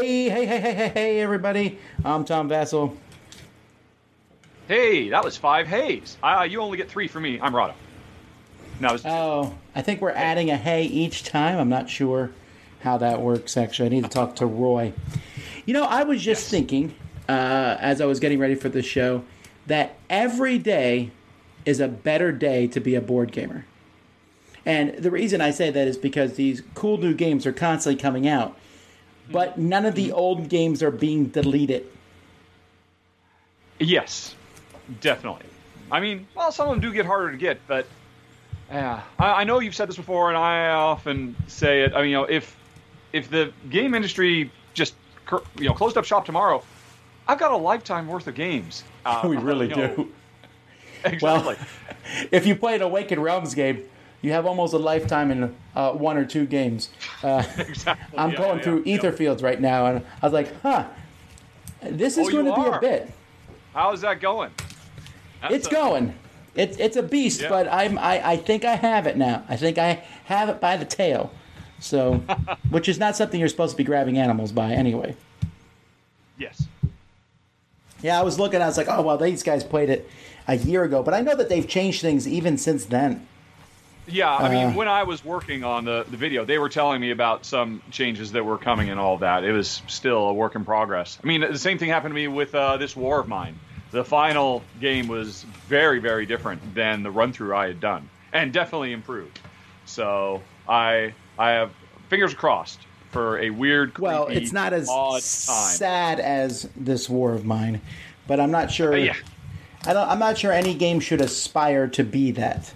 Hey, hey, hey, hey, hey, hey, everybody. I'm Tom Vasel. Hey, that was five hays. Uh, you only get three for me. I'm Rado. No, it's Oh, I think we're adding a hey each time. I'm not sure how that works, actually. I need to talk to Roy. You know, I was just thinking, uh, as I was getting ready for this show, that every day is a better day to be a board gamer. And the reason I say that is because these cool new games are constantly coming out, but none of the old games are being deleted. yes, definitely. I mean, well, some of them do get harder to get, but yeah, I, I know you've said this before, and I often say it. I mean, you know, if if the game industry just cur- you know closed up shop tomorrow, I've got a lifetime worth of games. Uh, we really you know, do. Exactly. if you play an Awakened Realms game, you have almost a lifetime in uh, one or two games. Uh, exactly. I'm yeah, going yeah, through yeah. Etherfields right now, and I was like, huh, this is Oh, going to be a bit. How's that going? That's It's a- going. It's it's a beast, but I'm I, I think I have it now. I think I have it by the tail. So, which is not something you're supposed to be grabbing animals by anyway. Yes. Yeah, I was looking. I was like, oh well, these guys played it a year ago, but I know that they've changed things even since then. Yeah, I Uh, mean, when I was working on the, the video, they were telling me about some changes that were coming and all that. It was still a work in progress. I mean, the same thing happened to me with uh, this War of Mine. The final game was very, very different than the run through I had done, and definitely improved. So I I have fingers crossed for a weird, Well, it's not as sad as this war of mine, but I'm not sure. Uh, yeah. I don't. I'm not sure any game should aspire to be that.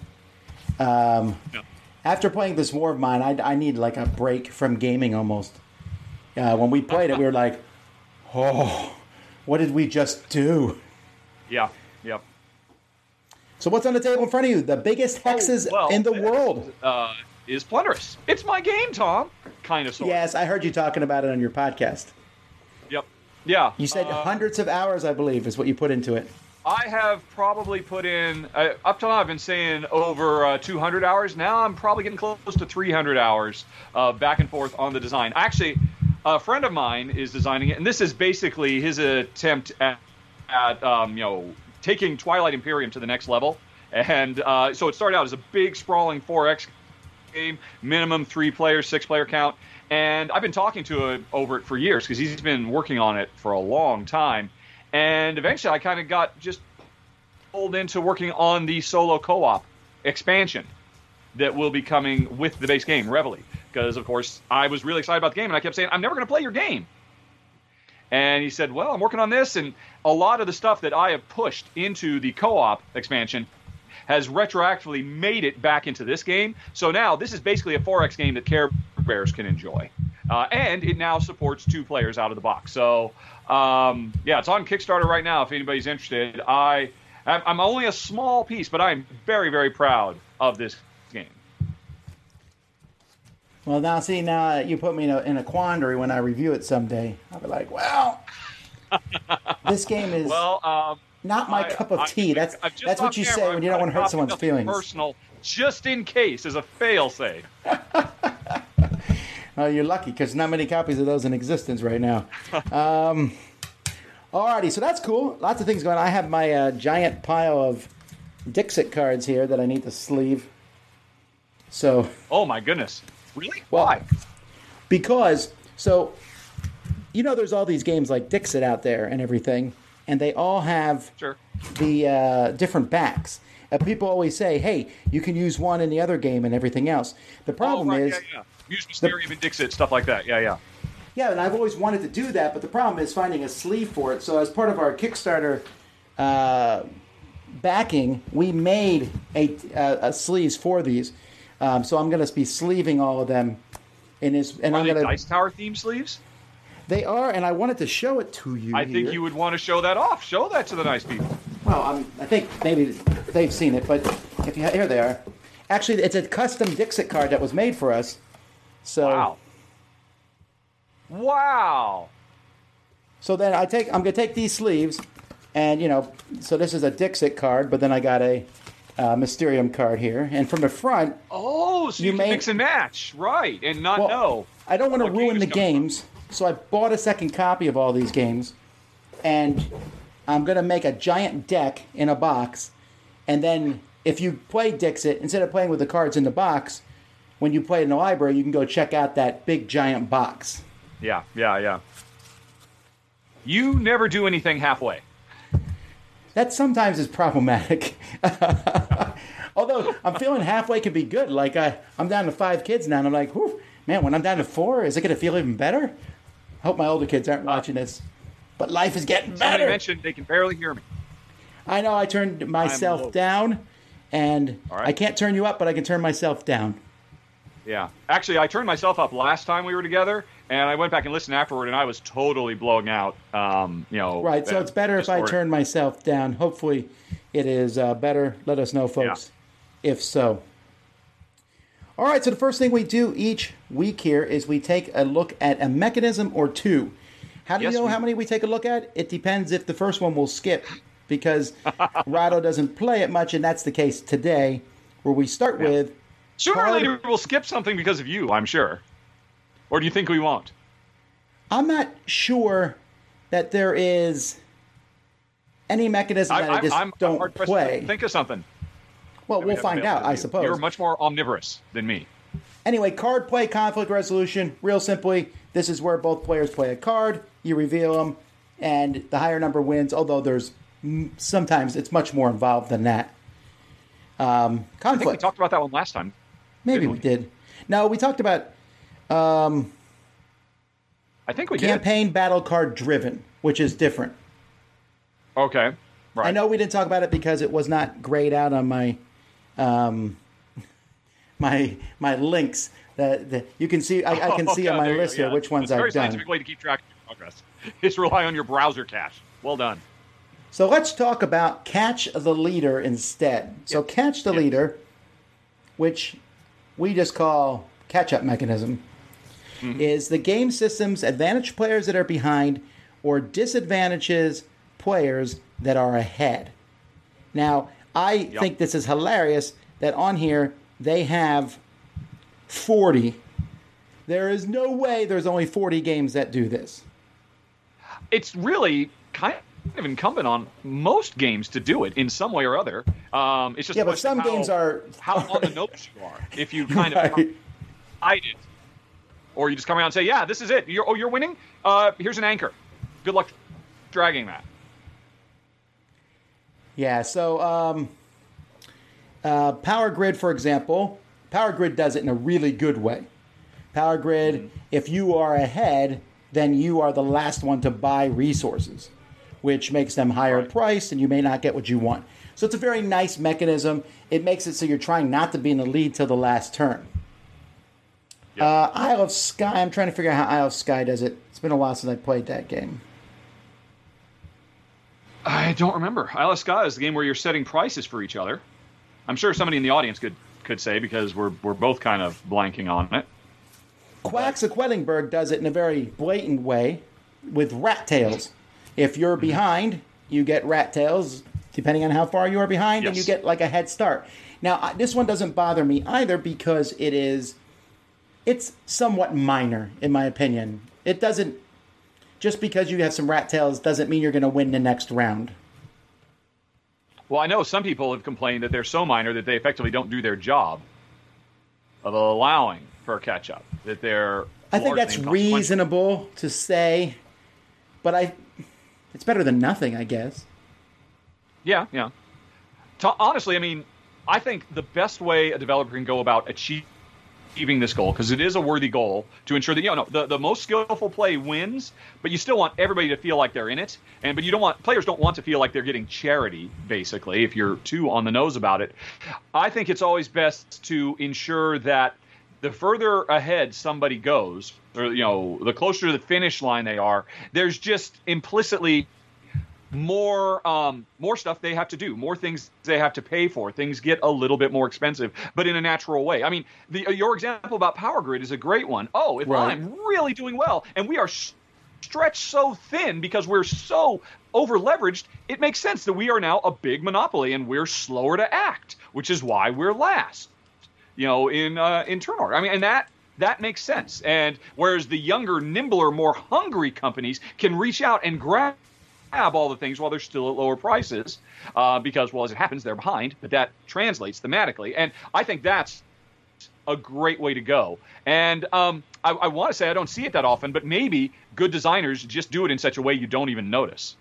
Um, No. After playing this war of mine, I, I need like a break from gaming almost. Uh, when we played it, we were like, "Oh, what did we just do?" Yeah. Yep. So what's on the table in front of you? The biggest hexes Oh, well, in the world. Uh, is Plunderous. It's my game, Tom. Kind of, sort. Yes, I heard you talking about it on your podcast. Yep. Yeah. You said uh, hundreds of hours, I believe, is what you put into it. I have probably put in uh, up till now. I've been saying over uh, 200 hours. Now I'm probably getting close to 300 hours uh, back and forth on the design. Actually, a friend of mine is designing it, and this is basically his attempt at, at um, you know taking Twilight Imperium to the next level. And uh, so it started out as a big sprawling 4X game, minimum three player, six player count. And I've been talking to him over it for years because he's been working on it for a long time. And eventually I kind of got just pulled into working on the solo co op expansion that will be coming with the base game, Reveille. Because, of course, I was really excited about the game and I kept saying, I'm never going to play your game. And he said, Well, I'm working on this. And a lot of the stuff that I have pushed into the co op expansion has retroactively made it back into this game. So now this is basically a 4X game that Care Bears can enjoy. Uh, and it now supports two players out of the box. So, um, yeah, it's on Kickstarter right now if anybody's interested. I, I'm only a small piece, but I'm very, very proud of this game. Well, now see, now you put me in a, in a quandary when I review it someday. I'll be like, well, this game is Well, um, not my I- cup of I- tea. That's I've just that's what you camera, say when you don't want to hurt someone's feelings. Personal, just in case, as a fail-safe. Oh, you're lucky because not many copies of those in existence right now. um, alrighty, so that's cool. Lots of things going. on. I have my uh, giant pile of Dixit cards here that I need to sleeve. So Oh my goodness! Really? Well, Why? because so you know there's all these games like Dixit out there and everything and they all have Sure. the uh, different backs and people always say hey you can use one in the other game and everything else the problem oh, right, is yeah, yeah. Use Mysterium and Dixit, stuff like that. Yeah, yeah. yeah and i've always wanted to do that but the problem is finding a sleeve for it so as part of our kickstarter uh, backing, we made a, uh, a sleeves for these. Um, so I'm going to be sleeving all of them in this, and Are I'm they to. Dice Tower theme sleeves? They are, and I wanted to show it to you. I think you would want to show that off. Show that to the nice people. Well, I'm, I think maybe they've seen it, but if you here they are. Actually, it's a custom Dixit card that was made for us. So, Wow. Wow. so then I take I'm gonna take these sleeves, and you know, so this is a Dixit card, but then I got a uh, Mysterium card here, and from the front, Oh, so you, You can may- mix and match, right? And not Well, know. I don't want to ruin the games from. games, so I bought a second copy of all these games, and I'm gonna make a giant deck in a box, and then if you play Dixit, instead of playing with the cards in the box, when you play in the library, you can go check out that big giant box. Yeah, yeah, yeah. You never do anything halfway. That sometimes is problematic. Although I'm feeling halfway can be good. Like I, I'm down to five kids now, and I'm like, Whew, man, when I'm down to four, is it going to feel even better? I hope my older kids aren't watching this. But life is getting Somebody better. mentioned they can barely hear me. I know I turned myself down, and right. I can't turn you up, but I can turn myself down. Yeah. Actually, I turned myself up last time we were together, and I went back and listened afterward, and I was totally blowing out. Um, you know. Right, so it's better if I turn myself down. Hopefully, it is uh, better. Let us know, folks, if so. All right, so the first thing we do each week here is we take a look at a mechanism or two. How do Yes, you know we- how many we take a look at? It depends if the first one will skip because Rado doesn't play it much, and that's the case today, where we start with Sooner or later, we'll skip something because of you. I'm sure. Or do you think we won't? I'm not sure that there is any mechanism that I, I'm, just I'm don't pressed play. think of something. well, we we'll find out, I suppose. You're much more omnivorous than me. Anyway, card play, conflict resolution. Real simply, this is where both players play a card. You reveal them, and the higher number wins. Although there's sometimes it's much more involved than that. Um, I think we talked about that one last time. Maybe we we? did. No, we talked about I think we campaign battle card driven, which is different. Okay. Right. I know we didn't talk about it because it was not grayed out on my um, my my links. That that you can see, I, I can Oh, see on my go, list here yeah. which ones It's a very I've done. scientific way to keep track of your progress. Is rely on your browser cache. Well done. So let's talk about catch the leader instead. So catch the Yes. leader, which we just call catch-up mechanism, Mm-hmm. is the game system's advantage players that are behind or disadvantages players that are ahead. Now, I think this is hilarious that on here they have 40. There is no way there's only 40 games that do this. It's really kind of incumbent on most games to do it in some way or other. Um, it's just Yeah, but some how- games are how on the nose you are. If you kind of Right. hide it, or you just come around and say, "Yeah, this is it. You're, oh, you're winning. Uh, here's an anchor. Good luck dragging that." Yeah, so um, uh, Power Grid, for example, Power Grid does it in a really good way. Power Grid, if you are ahead, then you are the last one to buy resources, which makes them higher Right. priced and you may not get what you want. So it's a very nice mechanism. It makes it so you're trying not to be in the lead till the last turn. Yeah. Uh, Isle of Skye, I'm trying to figure out how Isle of Skye does it. It's been a while since I played that game. I don't remember. Isle of Skye is the game where you're setting prices for each other. I'm sure somebody in the audience could could say because we're we're both kind of blanking on it. Quacks of Quedlinburg does it in a very blatant way with rat tails. If you're mm-hmm. behind, you get rat tails. Depending on how far you are behind, and you get like a head start. Now, I- this one doesn't bother me either because it is, it's somewhat minor in my opinion. It doesn't, just because you have some rat tails doesn't mean you're going to win the next round. Well, I know some people have complained that they're so minor that they effectively don't do their job of allowing for a catch up. That they're I think that's reasonable to say, but I, it's better than nothing, I guess. Yeah, yeah. To, honestly, I mean, I think the best way a developer can go about achieving this goal because it is a worthy goal to ensure that you know the, the most skillful play wins, but you still want everybody to feel like they're in it. And but you don't want players don't want to feel like they're getting charity. Basically, if you're too on the nose about it, I think it's always best to ensure that the further ahead somebody goes, or you know, the closer to the finish line they are, there's just implicitly more um, more stuff they have to do, more things they have to pay for. Things get a little bit more expensive, but in a natural way. I mean, the, uh, your example about Power Grid is a great one. Oh, if Right. I'm really doing well, and we are stretched so thin because we're so over leveraged, it makes sense that we are now a big monopoly and we're slower to act, which is why we're last. You know, in uh, in turnover. I mean, and that that makes sense. And whereas the younger, nimbler, more hungry companies can reach out and grab all the things while they're still at lower prices, uh, because well, as it happens, they're behind. But that translates thematically, and I think that's a great way to go. And um, I, I want to say I don't see it that often, but maybe good designers just do it in such a way you don't even notice.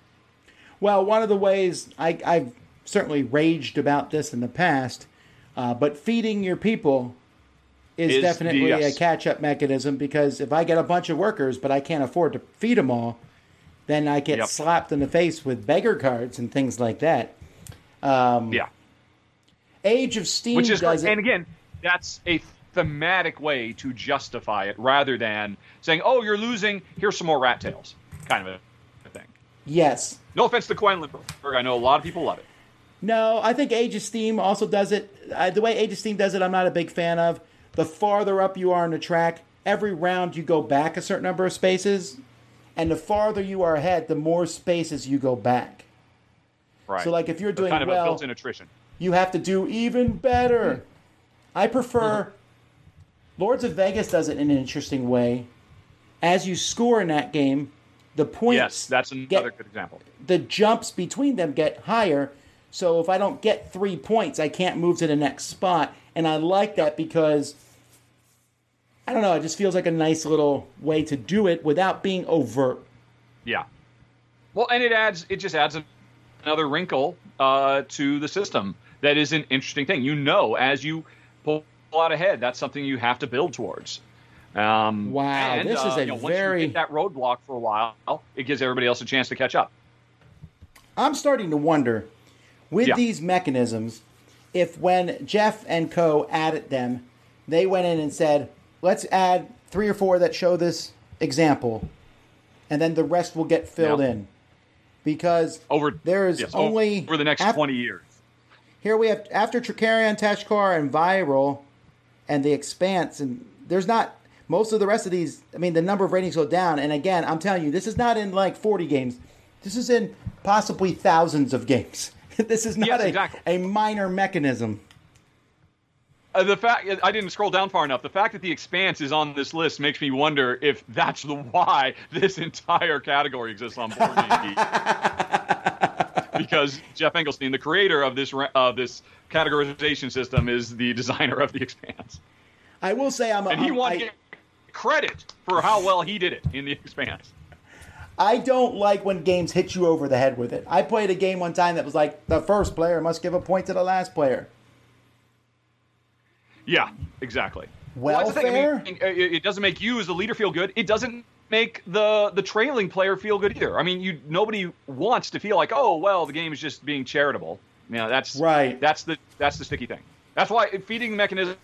Well, one of the ways I, I've certainly raged about this in the past, uh, but feeding your people is, Is definitely yes. a catch up mechanism because if I get a bunch of workers but I can't afford to feed them all, then I get Yep. slapped in the face with beggar cards and things like that. Yeah. Age of Steam which is does and again that's a thematic way to justify it rather than saying oh you're losing here's some more rat tails kind of a thing yes. no offense to Lindbergh i know a lot of people love it No, I think Age of Steam also does it. Uh, the way Age of Steam does it, I'm not a big fan of. The farther up you are on the track, every round you go back a certain number of spaces, and the farther you are ahead, the more spaces you go back. right So, like, if you're So doing kind of well- a built-in attrition You have to do even better. I prefer. Lords of Vegas does it in an interesting way. As you score in that game, the points yes that's another get good example the jumps between them get higher. So if I don't get three points, I can't move to the next spot. And I like that because I don't know, it just feels like a nice little way to do it without being overt. yeah. Well and it adds it just adds another wrinkle uh, to the system. That is an interesting thing. You know as you pull out ahead that's something you have to build towards. Um, Wow, and, this is uh, a you know, once very- you hit that roadblock for a while it gives everybody else a chance to catch up. I'm starting to wonder with Yeah. these mechanisms if when Geoff and Co added them, they went in and said, let's add three or four that show this example, and then the rest will get filled Yeah. in. Because over there is yes, only over the next af- 20 years Here we have after Trickerion, Tash-Kalar, and Viral, and the Expanse, and there's not most of the rest of these. I mean, the number of ratings go down. And again, I'm telling you, this is not in like 40 games. This is in possibly thousands of games. this is not Yes, a, exactly. a minor mechanism. Uh, the fact I didn't scroll down far enough. The fact that the Expanse is on this list makes me wonder if that's the why this entire category exists on Board because Geoff Engelstein, the creator of this of this categorization system, is the designer of the Expanse, I will say I'm. a- and he won I, credit for how well he did it in the Expanse. I don't like when games hit you over the head with it. I played a game one time that was like the first player must give a point to the last player. Yeah, exactly. the thing. I Welfare? mean, it, it doesn't make you as the leader feel good. It doesn't make the the trailing player feel good either. I mean, you nobody wants to feel like, oh well, the game is just being charitable. You know, that's Right. That's the that's the sticky thing. That's why feeding the mechanism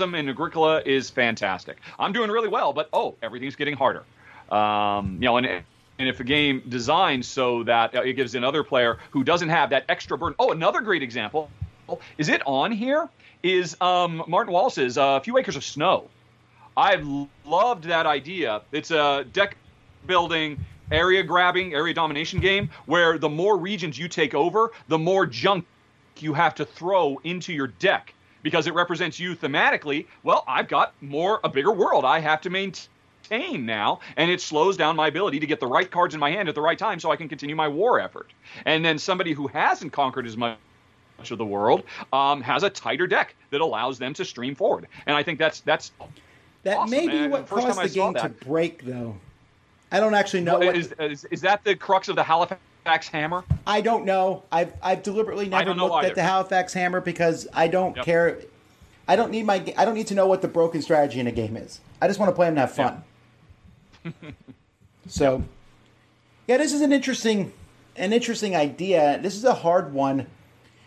in Agricola is fantastic. I'm doing really well, but oh, everything's getting harder. Um, you know, and and if a game designed so that uh, it gives another player who doesn't have that extra burden. Oh, another great example is it on here? Is um, Martin Wallace's uh, "Few Acres of Snow"? I've loved that idea. It's a deck building, area grabbing, area domination game where the more regions you take over, the more junk you have to throw into your deck because it represents you thematically. Well, I've got more a bigger world I have to maintain now, and it slows down my ability to get the right cards in my hand at the right time so I can continue my war effort. And then somebody who hasn't conquered as much of the world um, has a tighter deck that allows them to stream forward. And I think that's that's That Awesome, may be man. what The caused the game to break, though. I don't actually know what. is, is is that the crux of the Halifax hammer? I don't know. I've I've deliberately never looked either. at the Halifax Hammer because I don't Yep. care. I don't need my I don't need to know what the broken strategy in a game is. I just want to play them and have fun. so, yeah, this is an interesting an interesting idea. This is a hard one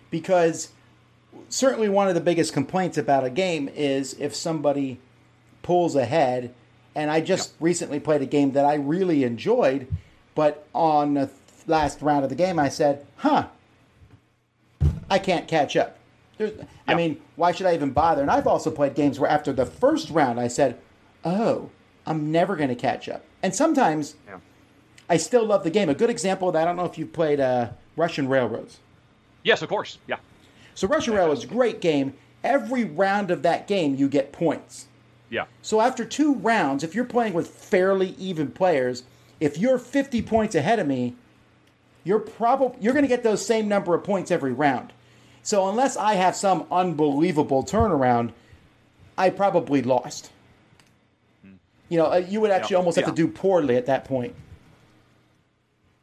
because certainly one of the biggest complaints about a game is if somebody pulls ahead. And I just recently played a game that I really enjoyed, but on the last round of the game, I said, "Huh, I can't catch up." There's, I mean, why should I even bother? And I've also played games where after the first round, I said, "Oh, I'm never going to catch up." And sometimes Yeah. I still love the game. A good example of that, I don't know if you've played uh, Russian Railroads. Yes, of course. Yeah. So Russian Railroads is a great game. Every round of that game, you get points. Yeah. So after two rounds, if you're playing with fairly even players, if you're 50 points ahead of me, you're probably you're going to get those same number of points every round. So unless I have some unbelievable turnaround, I probably lost. You know, uh, you would actually Yeah, almost have to do poorly at that point.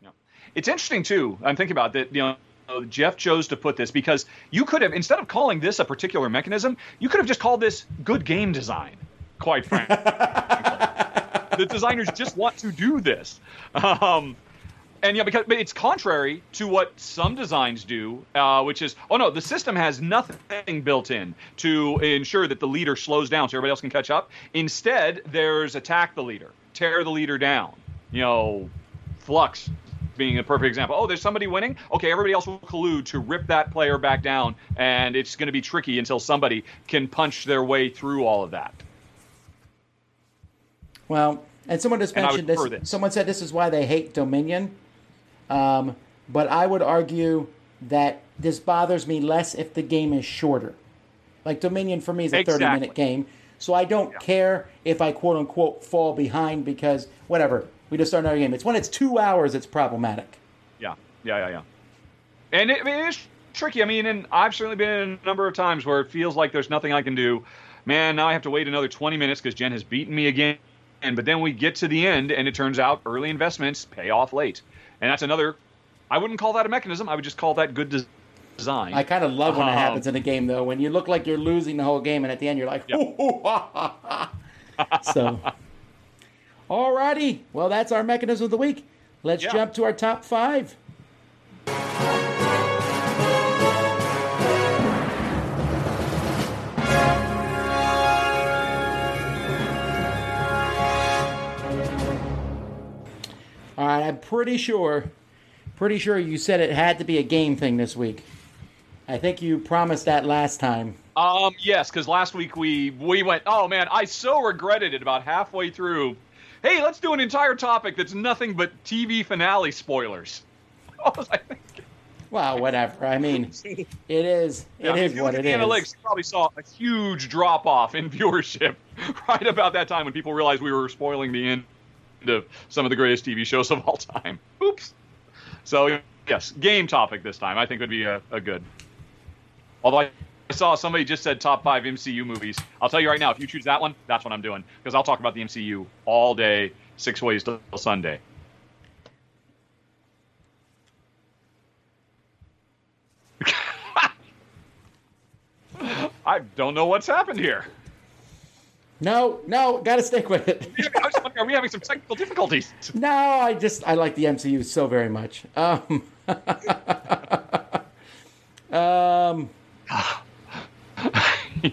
Yeah. It's interesting too. I'm thinking about that. You know, Geoff chose to put this because you could have instead of calling this a particular mechanism, you could have just called this good game design. Quite frankly, the designers just want to do this. Um, and yeah, because but it's contrary to what some designs do, uh, which is oh no, the system has nothing built in to ensure that the leader slows down so everybody else can catch up. Instead, there's attack the leader, tear the leader down. You know, flux being a perfect example. Oh, there's somebody winning. Okay, everybody else will collude to rip that player back down, and it's going to be tricky until somebody can punch their way through all of that. Well, and someone just mentioned this, this. Someone said this is why they hate Dominion. Um, but I would argue that this bothers me less if the game is shorter. Like Dominion for me is a 30 minute game. So I don't care if I quote unquote fall behind because whatever, we just start another game. It's when it's two hours it's problematic. Yeah, yeah, yeah, yeah. And it, I mean, it is tricky. I mean, and I've certainly been in a number of times where it feels like there's nothing I can do. Man, now I have to wait another 20 minutes because Jen has beaten me again. And but then we get to the end, and it turns out early investments pay off late, and that's another. I wouldn't call that a mechanism. I would just call that good des- design. I kind of love when it Um, happens in a game though, when you look like you're losing the whole game and at the end you're like, Yep. "Hoo, hoo, ha, ha, ha." so. Alrighty, well that's our mechanism of the week. Let's Yeah. jump to our top five. Right, I'm pretty sure, pretty sure you said it had to be a game thing this week. I think you promised that last time. Um, yes, because last week we we went. Oh man, I so regretted it about halfway through. Hey, let's do an entire topic that's nothing but TV finale spoilers. I was Well, whatever. I mean, it is. It Yeah, is you what it is. analytics, you probably saw a huge drop off in viewership right about that time when people realized we were spoiling the end of some of the greatest TV shows of all time. Oops. So yes, game topic this time I think would be a, a good. Although I saw somebody just said top five MCU movies. I'll tell you right now, if you choose that one, that's what I'm doing because I'll talk about the MCU all day, six ways till Sunday. I don't know what's happened here. No, no, got to stick with it. I was wondering, Are we having some technical difficulties? No, I just I like the MCU so very much. Um, um,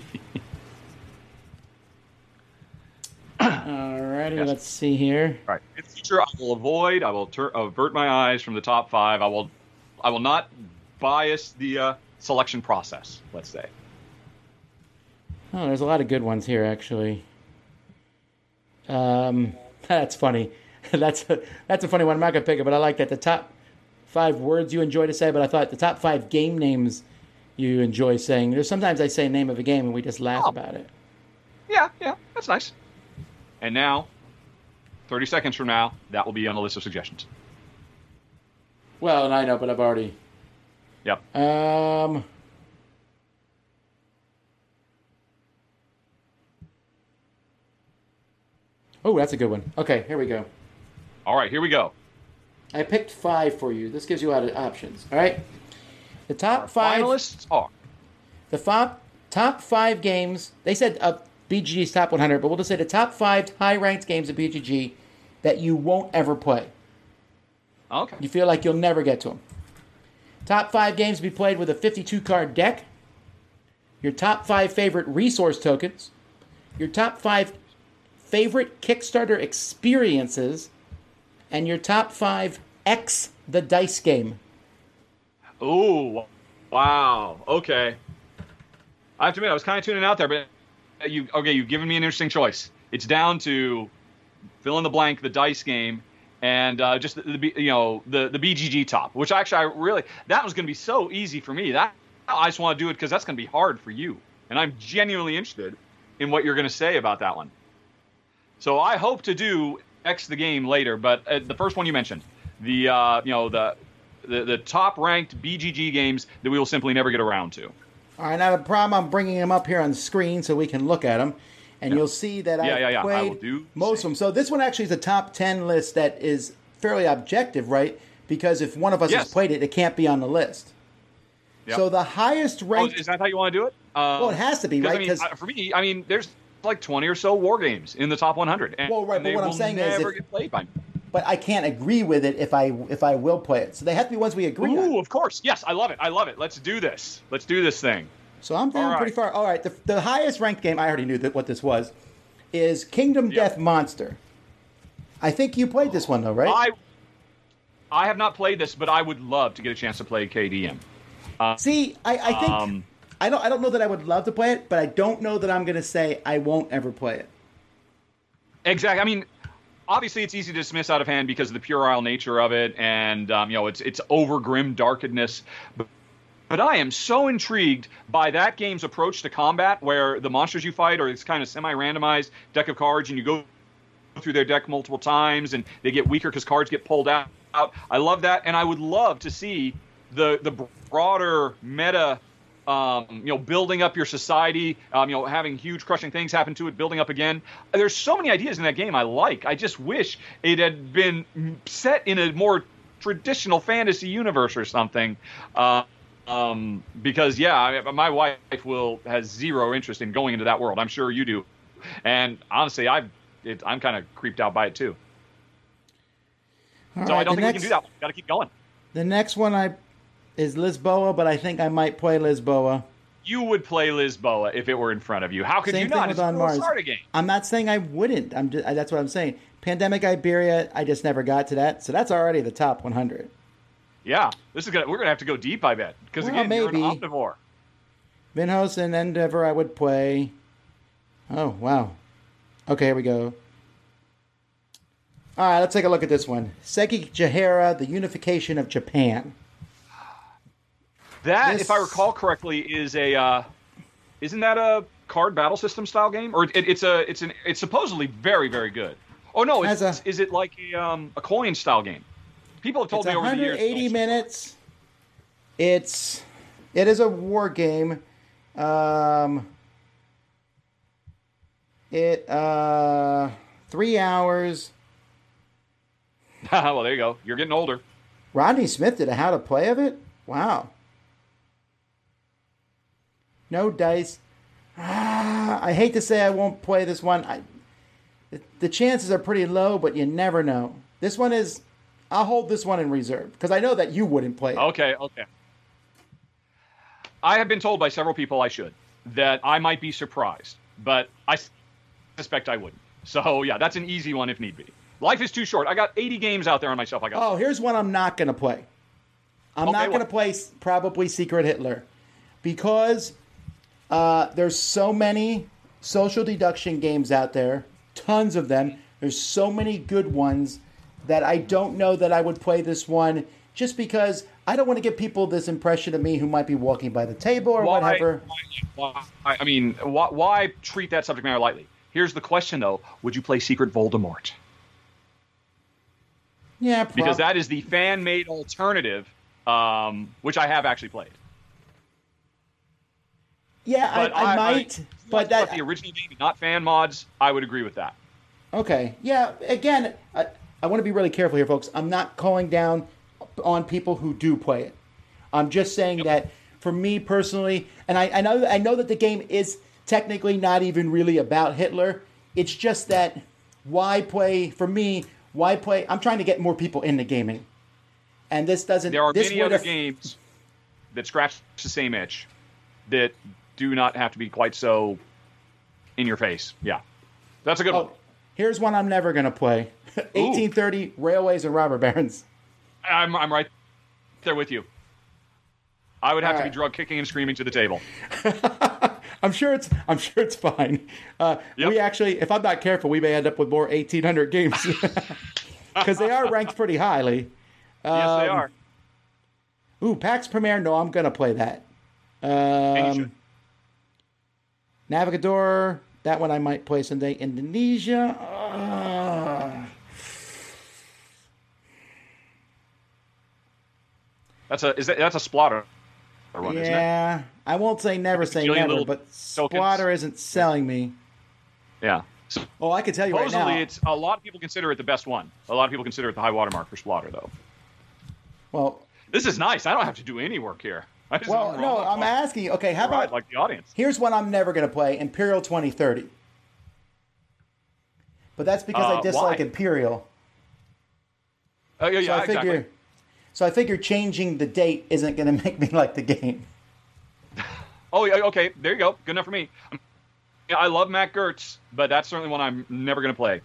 Alrighty, Yes. let's see here. All right. In future, I will avoid. I will tur- avert my eyes from the top five. I will. I will not bias the uh, selection process. Let's say. Oh, there's a lot of good ones here, actually. Um, that's funny. that's a, that's a funny one. I'm not gonna pick it, but I like that. The top five words you enjoy to say, but I thought the top five game names you enjoy saying. There's sometimes I say name of a game and we just laugh Oh. about it. Yeah, yeah, that's nice. And now, 30 seconds from now, that will be on the list of suggestions. Well, and I know, but I've already. Yep. Um. Oh, that's a good one. Okay, here we go. All right, here we go. I picked five for you. This gives you a lot of options. All right. The top five. Finalists are The top top five games. They said uh, BGG's top 100, but we'll just say the top five high ranked games of BGG that you won't ever play. Okay. You feel like you'll never get to them. Top five games to be played with a 52 card deck. Your top five favorite resource tokens. Your top five favorite Kickstarter experiences. And your top five X the dice game. Ooh, wow. Okay. I have to admit, I was kind of tuning out there, but you okay? You've given me an interesting choice. It's down to fill in the blank, the dice game, and uh, just the, the you know the the BGG top, which actually I really that was going to be so easy for me. That I just want to do it because that's going to be hard for you, and I'm genuinely interested in what you're going to say about that one. So I hope to do X the game later, but uh, the first one you mentioned, the uh, you know the the, the top ranked BGG games that we will simply never get around to. All right, now the problem, I'm bringing them up here on the screen so we can look at them. And you'll see that Yeah, I yeah, yeah. Played do most of them. So this one actually is a top 10 list that is fairly objective, right? Because if one of us Yes. has played it, it can't be on the list. Yep. So the highest Oh, ranked. is that how you want to do it? Um, Well, it has to be, right? I mean, I- for me, I mean, there's like 20 or so war games in the top 100. And, Well, right, and but what I'm saying is if- get played by me. but I can't agree with it if I if I will play it. So they have to be ones we agree on. Ooh, of course. Yes, I love it. I love it. Let's do this. Let's do this thing. So I'm down right. pretty far. All right, the, the highest ranked game I already knew that what this was is Kingdom Yeah. Death Monster. I think you played this one though, right? I I have not played this, but I would love to get a chance to play KDM. See, I, I think Um, I don't I don't know that I would love to play it, but I don't know that I'm going to say I won't ever play it. Exactly. I mean, obviously, it's easy to dismiss out of hand because of the puerile nature of it, and um, you know, it's it's over grim darkedness. But, but I am so intrigued by that game's approach to combat, where the monsters you fight are this kind of semi-randomized deck of cards, and you go through their deck multiple times, and they get weaker because cards get pulled out. I love that, and I would love to see the the broader meta um, you know, building up your society, um, you know, having huge crushing things happen to it, building up again. There's so many ideas in that game I like. I just wish it had been set in a more traditional fantasy universe or something. Uh, um, because yeah, I, my wife will has zero interest in going into that world. I'm sure you do, and honestly, I've it, I'm kind of creeped out by it too. All so right, I don't think next, we can do that. Got to keep going. The next one I is Lisboa, but I think I might play Lisboa. You would play Lisboa if it were in front of you. How could Same you not? It's a On Mars. I'm not saying I wouldn't. I'm just, that's what I'm saying. Pandemic Iberia, I just never got to that, so that's already the top 100. Yeah, this is gonna. We're gonna have to go deep, I bet, because Well, again, you're an maybe. omnivore. Vinhos and Endeavor, I would play. Oh wow. Okay, here we go. All right, let's take a look at this one. Sekigahara, the unification of Japan. That, This- if I recall correctly, is a. Uh, isn't that a card battle system style game? Or it, it's a. It's an. It's supposedly very very good. Oh no! It's, a- is it like a um a coin style game? People have told me over the years. 180 minutes. It's it is a war game. Um, it uh three hours. well, there you go. You're getting older. Rodney Smith did a how to play of it. Wow. No dice. Ah, I hate to say I won't play this one. I, the, the chances are pretty low, but you never know. This one is. I'll hold this one in reserve because I know that you wouldn't play it. Okay, okay. I have been told by several people I should that I might be surprised, but I suspect I wouldn't. So yeah, that's an easy one if need be. Life is too short. I got 80 games out there on myself. I got. Oh, here's one I'm not going to play. I'm Okay, not going to play probably Secret Hitler because uh, there's so many social deduction games out there, tons of them. There's so many good ones that I don't know that I would play this one just because I don't want to give people this impression of me who might be walking by the table or why, whatever. Why, why- I mean, why, why treat that subject matter lightly? Here's the question, though: Would you play Secret Voldemort? Yeah, prob- Because that is the fan-made alternative, um, which I have actually played. Yeah, I, But I, might, but that the original game, not fan mods, I would agree with that. Okay. Yeah. Again, I, I want to be really careful here, folks. I'm not calling down on people who do play it. I'm just saying that for me personally, and I, I know I know that the game is technically not even really about Hitler. It's just that why play for me? Why play? I'm trying to get more people into gaming, and this doesn't. There are this many other games that scratch the same itch that do not have to be quite so in your face. Yeah, that's a good one. Oh, here's one I'm never gonna play: 1830 Railways and Robber Barons. I'm I'm right there with you. I would have to be drug kicking and screaming to the table. I'm sure it's I'm sure it's fine. Uh, Yep. We actually, if I'm not careful, we may end up with more 1800 games because they are ranked pretty highly. yes, they Um, are. Ooh, Pax Pamir. No, I'm gonna play that. Um. Navegador. That one I might play someday. Indonesia. Uh, That's a is that that's a Splotter it? yeah, I won't say never say never, but. Splotter isn't selling me. Yeah. So Oh, I can tell you right supposedly, now. it's a lot of people consider it the best one. A lot of people consider it the high watermark for Splotter, though. Well, This is nice. I don't have to do any work here. I just well, no, I'm asking you. Okay, how about like the audience? Here's one I'm never going to play Imperial 2030. But that's because I Uh, dislike why? Imperial. Oh yeah, So yeah, I figure so I figure changing the date isn't going to make me like the game. Oh yeah, okay. There you go. Good enough for me. Um, Yeah, I love Mac Gerdts, but that's certainly one I'm never going to play.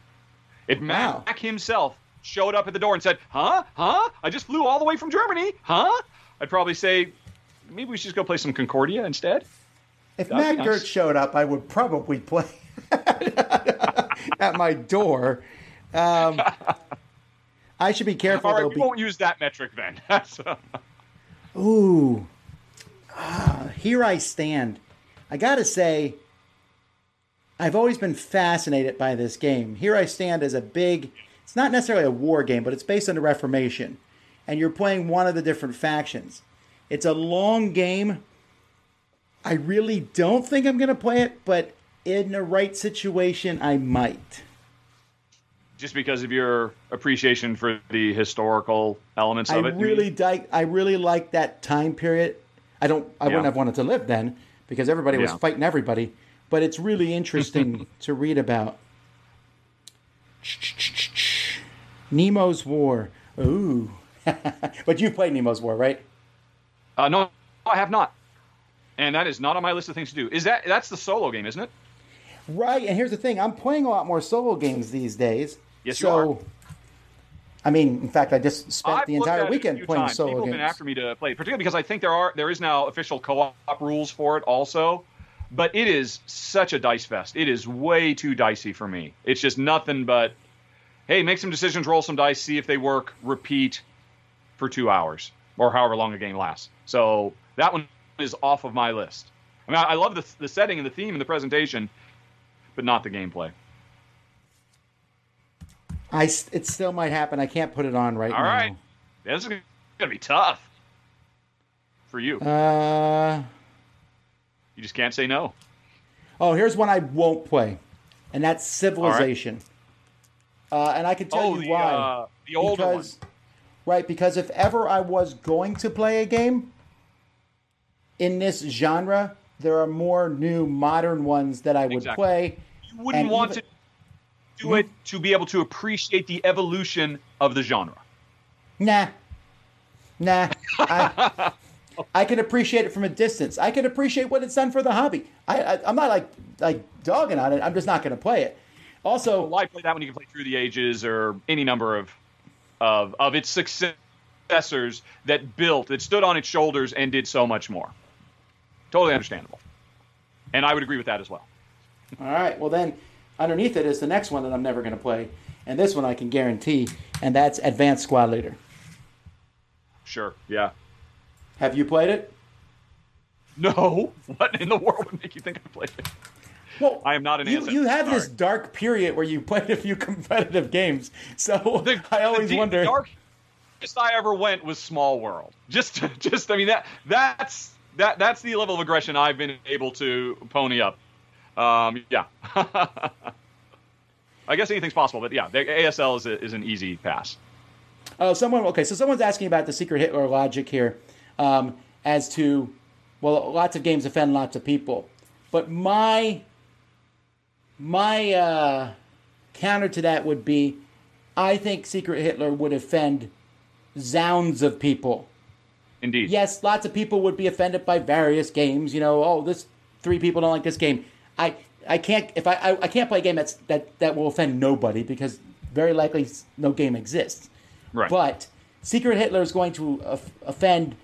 If Wow. Mac himself showed up at the door and said, "Huh? Huh? I just flew all the way from Germany. Huh?" I'd probably say, "Maybe we should just go play some Concordia instead." If That'd Mac nice. Gerdts showed up, I would probably play at my door. Um, I should be careful All right, though. we be- won't use that metric then. Uh, Ooh. Ah, here I stand. I gotta say, I've always been fascinated by this game. Here I stand as a big, it's not necessarily a war game, but it's based on the Reformation. And you're playing one of the different factions. It's a long game. I really don't think I'm gonna play it, but in the right situation, I might. just because of your appreciation for the historical elements I of it. you really like I really like that time period. I don't I wouldn't have wanted to live then because everybody was fighting everybody, but it's really interesting to read about. Nemo's War. Ooh. but you played Nemo's War, right? Uh, no, I have not, and that is not on my list of things to do. Is that that's the solo game, isn't it? Right, and here's the thing, I'm playing a lot more solo games these days. Yes, you so, are. I mean, in fact, I just spent I've the entire at it a weekend playing times. solo People games. have been after me to play, particularly because I think there are there is now official co-op rules for it also. But it is such a dice fest. It is way too dicey for me. It's just nothing but, hey, make some decisions, roll some dice, see if they work, repeat for two hours or however long a game lasts. So that one is off of my list. I mean, I, love the the setting and the theme and the presentation, but not the gameplay. I it still might happen. I can't put it on right All now. right, this is gonna be tough for you. Uh you just can't say no. Oh, here's one I won't play, and that's Civilization. Uh, and I can tell Oh, you the, why. uh, the older because, Right, because if ever I was going to play a game in this genre, there are more new modern ones that I would Exactly. play. You wouldn't want even- to do it to be able to appreciate the evolution of the genre. Nah, nah. I, I can appreciate it from a distance. I can appreciate what it's done for the hobby. I, I I'm not like like dogging on it. I'm just not going to play it. Also, Why play that when you can play Through the Ages or any number of of of its successors that built, that stood on its shoulders and did so much more? Totally understandable, and I would agree with that as well. All right. Well, then underneath it is the next one that I'm never going to play, and this one I can guarantee, and that's Advanced Squad Leader. Sure, yeah. Have you played it? No, what in the world would make you think I played it? Well, I am not an you. You have this dark period where you played a few competitive games, so The- I always wonder the wonder. darkest I ever went was Small World. Just, just I mean that that's that that's the level of aggression I've been able to pony up. Um, yeah. I guess anything's possible, but yeah, the ASL is, a, is an easy pass. Oh, someone. Okay, so someone's asking about the secret Hitler logic here, um, as to well, lots of games offend lots of people. But my my uh, counter to that would be, I think Secret Hitler would offend zounds of people. Indeed. Yes, lots of people would be offended by various games. You know, oh, this three people don't like this game. I I can't if I I, I can't play a game that's that that will offend nobody because very likely no game exists. Right. But Secret Hitler is going to offend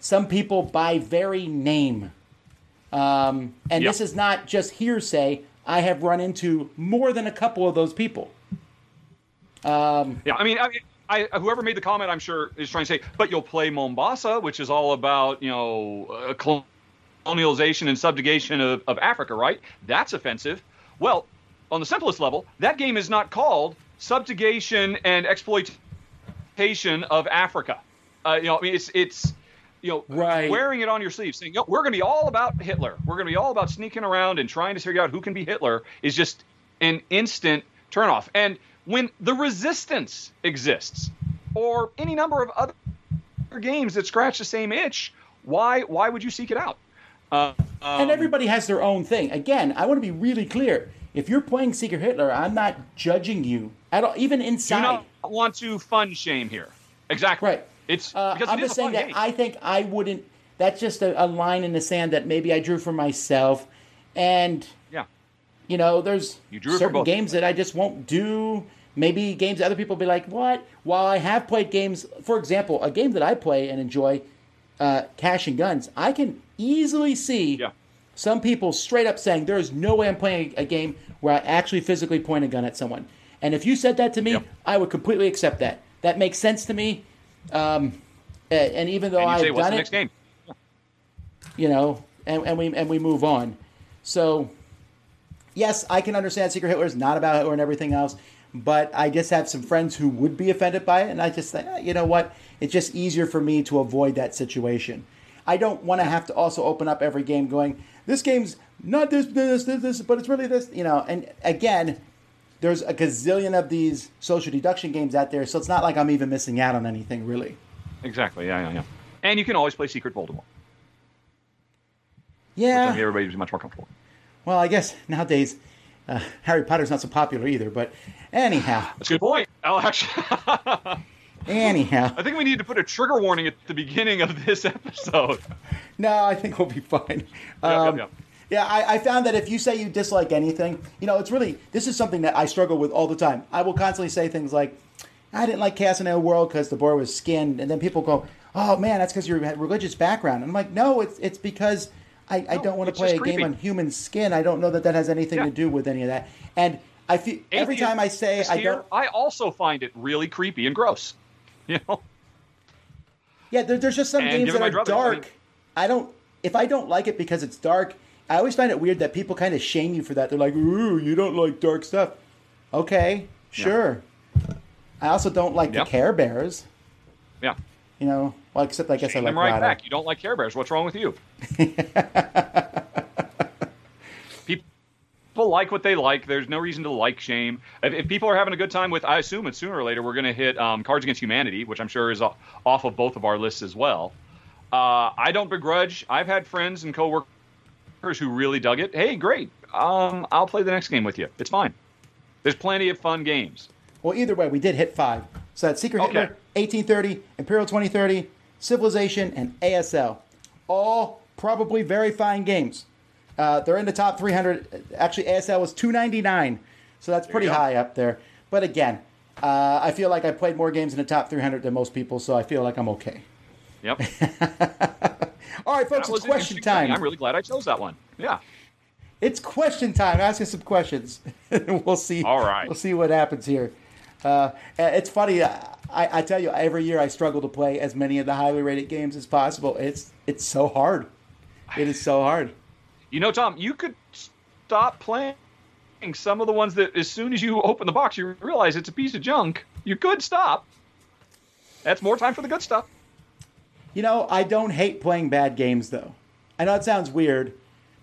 some people by very name. Um, and Yep. this is not just hearsay. I have run into more than a couple of those people. Um, Yeah, I mean, I, mean, I whoever made the comment, I'm sure is trying to say, but you'll play Mombasa, which is all about you know uh, colonialization and subjugation of, of Africa, right? That's offensive. Well, on the simplest level, that game is not called subjugation and exploitation of Africa. Uh, you know, I mean, it's it's you know Right. wearing it on your sleeve, saying, "Yo, we're going to be all about Hitler. We're going to be all about sneaking around and trying to figure out who can be Hitler." Is just an instant turnoff. And when the resistance exists, or any number of other games that scratch the same itch, why why would you seek it out? Uh, um, and everybody has their own thing. Again, I want to be really clear. If you're playing Secret Hitler, I'm not judging you at all, even inside do not want to fun shame here. Exactly. Right. It's Uh, because I'm it is just saying that game. I think I wouldn't. That's just a, a line in the sand that maybe I drew for myself, and yeah. you know, there's You drew certain games that I just won't do. Maybe games other people be like, "What?" While I have played games, for example, a game that I play and enjoy, uh, Cash and Guns, I can easily see Yeah. some people straight up saying, "There is no way I'm playing a game where I actually physically point a gun at someone." And if you said that to me, Yep. I would completely accept that. That makes sense to me. Um, and even though I've say, what's done the it, next game? you know, and, and we and we move on. So, yes, I can understand Secret Hitler is not about Hitler and everything else, but I just have some friends who would be offended by it, and I just think, eh, you know what, it's just easier for me to avoid that situation. I don't want to have to also open up every game going, this game's not this, this, this, this, but it's really this, you know. And again, there's a gazillion of these social deduction games out there, so it's not like I'm even missing out on anything really. Exactly. Yeah, yeah, yeah. And you can always play Secret Voldemort. Which I Yeah. everybody's much more comfortable. Well, I guess nowadays uh, Harry Potter's not so popular either. But anyhow, That's a good point. I'll actually, anyhow, I think we need to put a trigger warning at the beginning of this episode. no, I think we'll be fine. Yeah, Um, yeah, yeah. Yeah, I, I found that if you say you dislike anything, you know, it's really this is something that I struggle with all the time. I will constantly say things like, "I didn't like Chaos in a World because the boy was skinned," and then people go, "Oh man, that's because your religious background." And I'm like, "No, it's it's because I, I don't want to play a just game on human skin. I don't know that that has anything Yeah. to do with any of that." And I feel every time I say I don't, I also find it really creepy and gross. You know. Yeah, there, there's just some And games that are druthers, I dark. mean- I don't. If I don't like it because it's dark, I always find it weird that people kind of shame you for that. They're like, "Ooh, you don't like dark stuff." Okay, sure. I also don't like Yep. the Care Bears. Yeah. You know, well, except I guess I Shame like them right Rada. back. You don't like Care Bears. What's wrong with you? People like what they like. There's no reason to like shame. If, if people are having a good time with, I assume, and sooner or later we're going to hit um, Cards Against Humanity, which I'm sure is off of both of our lists as well. Uh, I don't begrudge. I've had friends and coworkers who really dug it. Hey, great. Um, I'll play the next game with you. It's fine. There's plenty of fun games. Well, either way, we did hit five. So that's Secret Okay. Hitler, 1830, Imperial 2030, Civilization, and ASL. All probably very fine games. Uh, they're in the top 300. Actually, ASL was 299, so that's pretty high up there. But again, uh, I feel like I played more games in the top 300 than most people, so I feel like I'm okay. Yep. All right, folks, it's question time. I'm really glad I chose that one. Yeah. It's question time. Ask us some questions. we'll see. All right. We'll see what happens here. Uh, it's funny. I, I tell you, every year I struggle to play as many of the highly rated games as possible. It's it's so hard. It is so hard. You know, Tom, you could stop playing some of the ones that as soon as you open the box, you realize it's a piece of junk. You could stop. That's more time for the good stuff. You know, I don't hate playing bad games though. I know it sounds weird,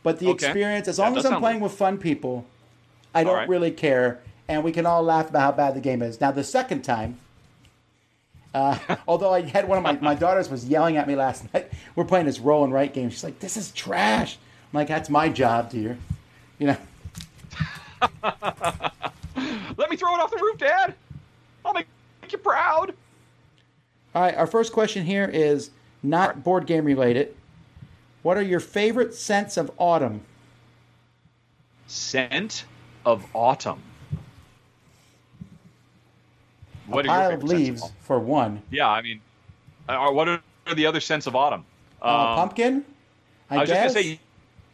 but the Okay. experience, as long as I'm playing weird. with fun people, I don't right. really care, and we can all laugh about how bad the game is. Now, the second time, Uh, although I had one of my, my daughters was yelling at me last night. We're playing this roll and write game. She's like, "This is trash." I'm like, "That's my job, dear." You know. Let me throw it off the roof, Dad. I'll make you proud. All right, our first question here is not board game related. What are your favorite scents of autumn? Scent of autumn. What a pile of leaves of for one. Yeah, I mean, uh, what are the other scents of autumn? Uh, um, pumpkin. I, I was guess. just gonna say,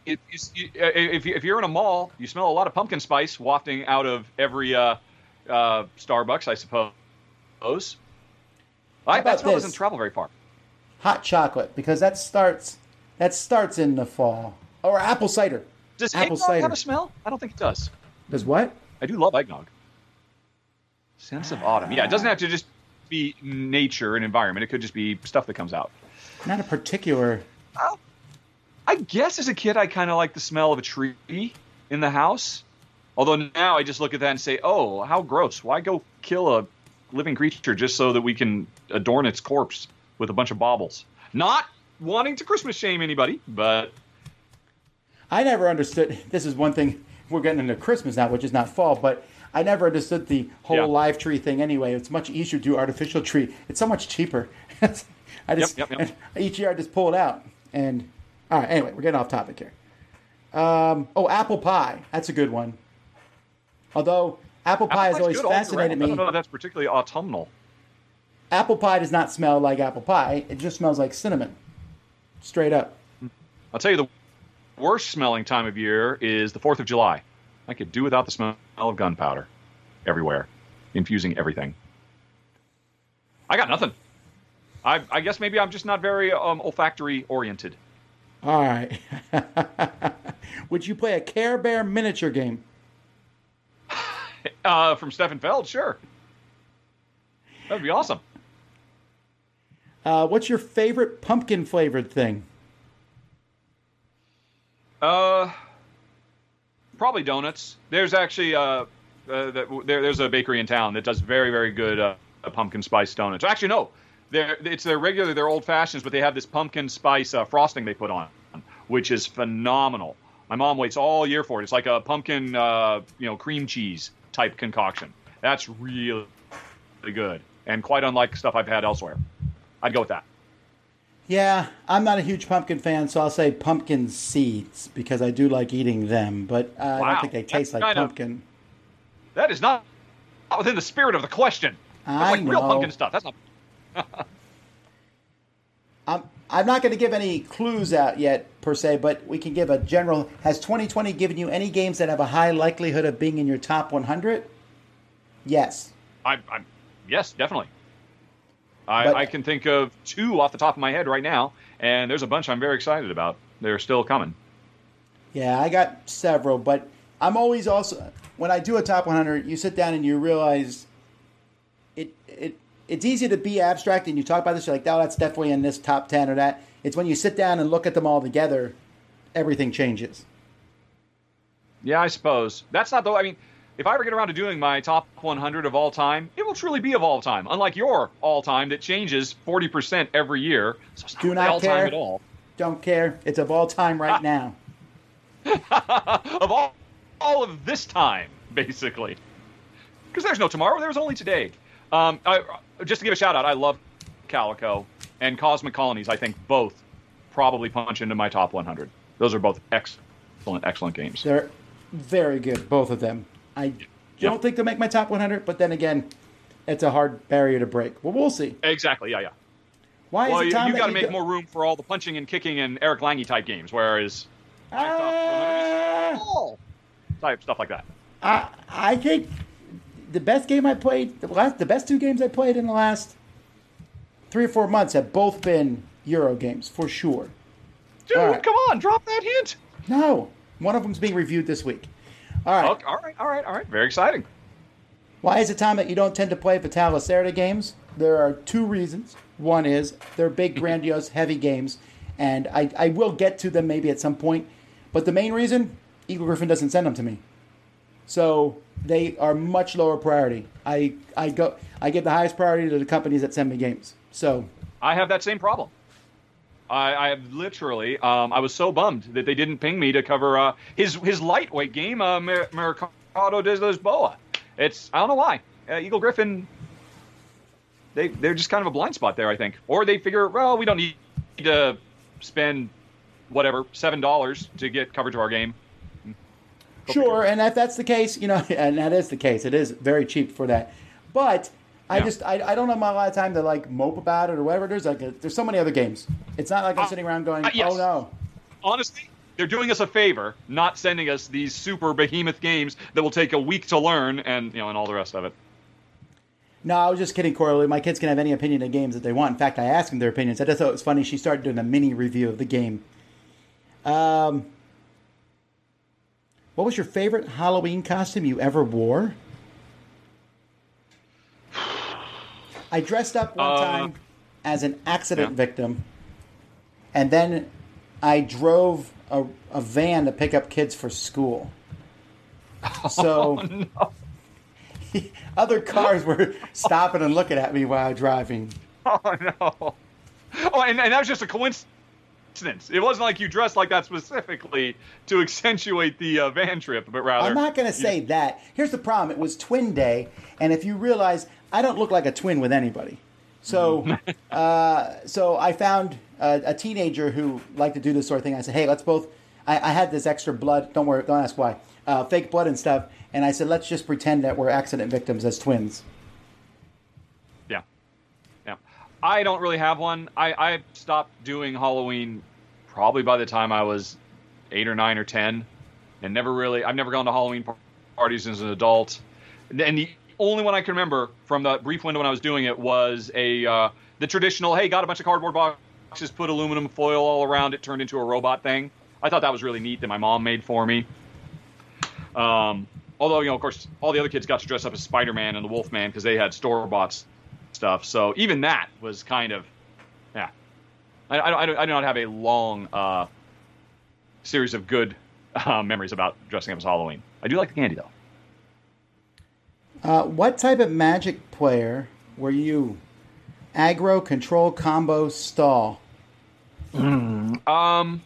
if, if, if you're in a mall, you smell a lot of pumpkin spice wafting out of every uh, uh, Starbucks, I suppose. I, that smell this? doesn't travel very far. Hot chocolate, because that starts that starts in the fall. Or apple cider. Does apple eggnog cider. have a smell? I don't think it does. Does what? I do love eggnog. Sense of autumn. Yeah, it doesn't have to just be nature and environment. It could just be stuff that comes out. Not a particular. Uh, I guess as a kid, I kind of like the smell of a tree in the house. Although now I just look at that and say, "Oh, how gross! Why go kill a living creature just so that we can adorn its corpse with a bunch of baubles?" Not wanting to Christmas shame anybody, but I never understood. This is one thing we're getting into Christmas now, which is not fall, but I never understood the whole yeah. live tree thing. Anyway, it's much easier to do artificial tree. It's so much cheaper. I just yep, yep, yep. each year I just pull it out and all right. Anyway, we're getting off topic here. Um, oh, apple pie. That's a good one. Although apple pie apple has always fascinated me. I don't know if that's particularly autumnal. Apple pie does not smell like apple pie. It just smells like cinnamon. Straight up. I'll tell you the worst smelling time of year is the 4th of July. I could do without the smell of gunpowder everywhere, infusing everything. I got nothing. I, I guess maybe I'm just not very um, olfactory oriented. All right. Would you play a Care Bear miniature game? Uh, from Stefan Feld, sure. That'd be awesome. Uh, what's your favorite pumpkin flavored thing? Uh, probably donuts. There's actually uh, uh there, there's a bakery in town that does very very good uh, pumpkin spice donuts. Actually, no, they're, it's their regular, they're old fashions, but they have this pumpkin spice uh, frosting they put on, which is phenomenal. My mom waits all year for it. It's like a pumpkin, uh, you know, cream cheese type concoction. That's really, really good and quite unlike stuff I've had elsewhere. I'd go with that. Yeah, I'm not a huge pumpkin fan, so I'll say pumpkin seeds because I do like eating them, but uh, wow. I don't think they taste That's like pumpkin. Of, that is not within the spirit of the question. That's I like know. real pumpkin stuff. That's not. I'm, I'm not going to give any clues out yet, per se, but we can give a general. Has 2020 given you any games that have a high likelihood of being in your top 100? Yes. I, I yes, definitely. I, but, I can think of two off the top of my head right now, and there's a bunch I'm very excited about. They're still coming. Yeah, I got several, but I'm always also when I do a top 100, you sit down and you realize it it it's easy to be abstract and you talk about this, you're like, oh, that's definitely in this top 10 or that. It's when you sit down and look at them all together, everything changes. Yeah, I suppose. That's not the, I mean, if I ever get around to doing my top 100 of all time, it will truly be of all time, unlike your all time that changes 40% every year. So it's not Do not all care. time at all. Don't care. It's of all time right now. of all, all of this time, basically. Because there's no tomorrow, there's only today. Um, I, just to give a shout out, I love Calico and Cosmic Colonies. I think both probably punch into my top 100. Those are both excellent, excellent games. They're very good, both of them. I yep. don't think they'll make my top 100, but then again, it's a hard barrier to break. Well, we'll see. Exactly. Yeah, yeah. Why well, is it you, you got to make go- more room for all the punching and kicking and Eric Lang type games, whereas uh, type stuff like that. I I think the best game I played, the last, the best two games I played in the last three or four months have both been Euro games for sure. Dude, right. come on, drop that hint. No, one of them's being reviewed this week. All right, okay, all right, all right, all right. Very exciting. Why is it time that you don't tend to play Vital Lacerda games? There are two reasons. One is they're big, grandiose, heavy games, and I, I will get to them maybe at some point. But the main reason, Eagle Gryphon doesn't send them to me. So they are much lower priority. I I go I give the highest priority to the companies that send me games. So I have that same problem. I, I have literally, um, I was so bummed that they didn't ping me to cover uh, his his lightweight game, uh, Mer- Mercado de Lisboa. It's I don't know why. Uh, Eagle Gryphon, they they're just kind of a blind spot there, I think. Or they figure, well, we don't need to spend whatever seven dollars to get coverage of our game. Sure, and if that's the case, you know, and that is the case, it is very cheap for that. But I Yeah. just I, I don't have a lot of time to like mope about it or whatever. There's like a, there's so many other games. It's not like I'm Uh, sitting around going, uh, yes. oh no. Honestly, they're doing us a favor, not sending us these super behemoth games that will take a week to learn, and you know, and all the rest of it. No, I was just kidding, Coralie. My kids can have any opinion of games that they want. In fact, I asked them their opinions. I just thought it was funny. She started doing a mini review of the game. Um, what was your favorite Halloween costume you ever wore? I dressed up one Uh, time as an accident yeah. victim, and then I drove a, a van to pick up kids for school. So other cars were stopping and looking at me while driving. Oh no! Oh, and, and that was just a coincidence. It wasn't like you dressed like that specifically to accentuate the uh, van trip, but rather. I'm not going to say that. Here's the problem: it was twin day, and if you realize, I don't look like a twin with anybody. So, uh, so I found a, a teenager who liked to do this sort of thing. I said, "Hey, let's both." I, I had this extra blood. Don't worry. Don't ask why. Uh, fake blood and stuff. And I said, "Let's just pretend that we're accident victims as twins." Yeah, yeah. I don't really have one. I, I stopped doing Halloween probably by the time I was eight or nine or ten, and never really. I've never gone to Halloween parties as an adult, and and the only one I can remember from the brief window when I was doing it was a uh, the traditional. Hey, got a bunch of cardboard boxes, put aluminum foil all around it, turned into a robot thing. I thought that was really neat that my mom made for me. Um, although, you know, of course, all the other kids got to dress up as Spider Man and the Wolf Man because they had store bought stuff. So even that was kind of, yeah. I, I, I, do- I do not have a long uh, series of good uh, memories about dressing up as Halloween. I do like the candy, though. Uh, what type of magic player were you? Aggro, control, combo, stall. Um,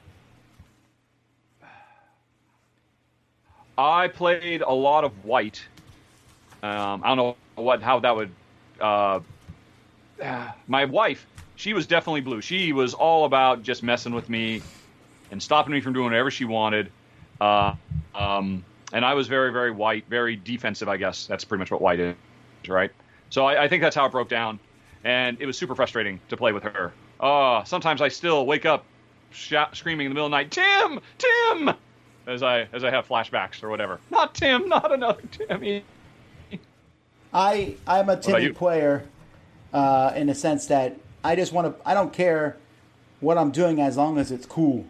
I played a lot of white. Um, I don't know what how that would. Uh, my wife, she was definitely blue. She was all about just messing with me and stopping me from doing whatever she wanted. Uh, um, and I was very, very white, very defensive. I guess that's pretty much what white is, right? So I, I think that's how it broke down, and it was super frustrating to play with her. Uh, sometimes I still wake up shout, screaming in the middle of the night, "Tim, Tim!" as I as I have flashbacks or whatever. Not Tim, not another Timmy. I I'm a Timmy player, uh, in the sense that I just want to. I don't care what I'm doing as long as it's cool.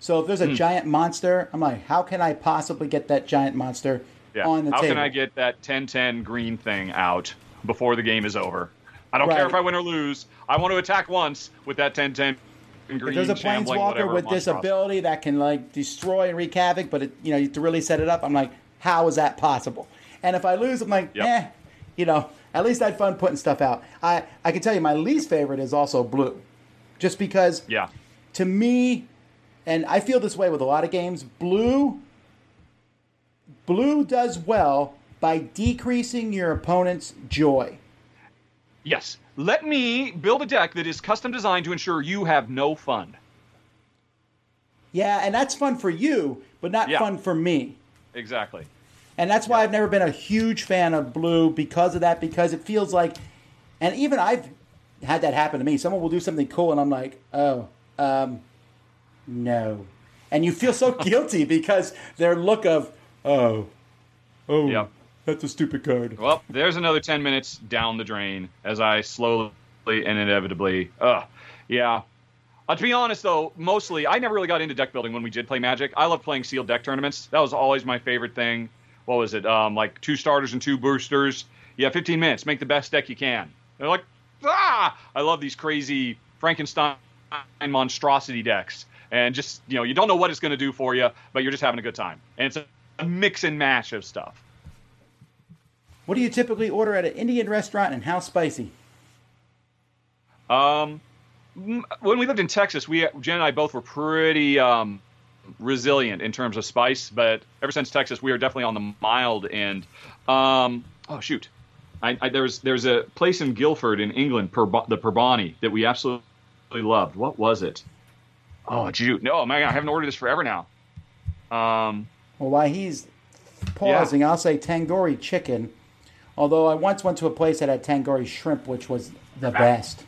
So if there's a giant monster, I'm like, how can I possibly get that giant monster Yeah. on the How table? How can I get that 10-10 green thing out before the game is over? I don't care if I win or lose. I want to attack once with that 10-10 green. if there's a planeswalker with this ability that can like destroy and wreak havoc, but it, you know to really set it up, I'm like, how is that possible? And if I lose, I'm like, Yep. eh, you know, at least I had fun putting stuff out. I I can tell you, my least favorite is also blue, just because Yeah. to me, and I feel this way with a lot of games, blue blue does well by decreasing your opponent's joy. Yes. Let me build a deck that is custom designed to ensure you have no fun. Yeah, and that's fun for you, but not Yeah. fun for me. Exactly. And that's why I've never been a huge fan of blue because of that, because it feels like, and even I've had that happen to me. Someone will do something cool, and I'm like, oh, um, no. And you feel so guilty because their look of, oh, oh, Yep. that's a stupid card. Well, there's another 10 minutes down the drain as I slowly and inevitably. Ugh. Yeah. Uh, to be honest, though, mostly I never really got into deck building when we did play Magic. I love playing sealed deck tournaments. That was always my favorite thing. What was it? Um, like two starters and two boosters. Yeah, 15 minutes. Make the best deck you can. They're like, ah! I love these crazy Frankenstein monstrosity decks. And just, you know, you don't know what it's going to do for you, but you're just having a good time. And it's a mix and match of stuff. What do you typically order at an Indian restaurant, and how spicy? Um, when we lived in Texas, we Jen and I both were pretty um, resilient in terms of spice, but ever since Texas, we are definitely on the mild end. Um, oh shoot, I, I, there's there's a place in Guildford in England, Purb- the Purbani, that we absolutely loved. What was it? Oh, shoot, no, man, I haven't ordered this forever now. Um, Well, while he's pausing, I'll say tandoori chicken. Although I once went to a place that had tandoori shrimp, which was the best.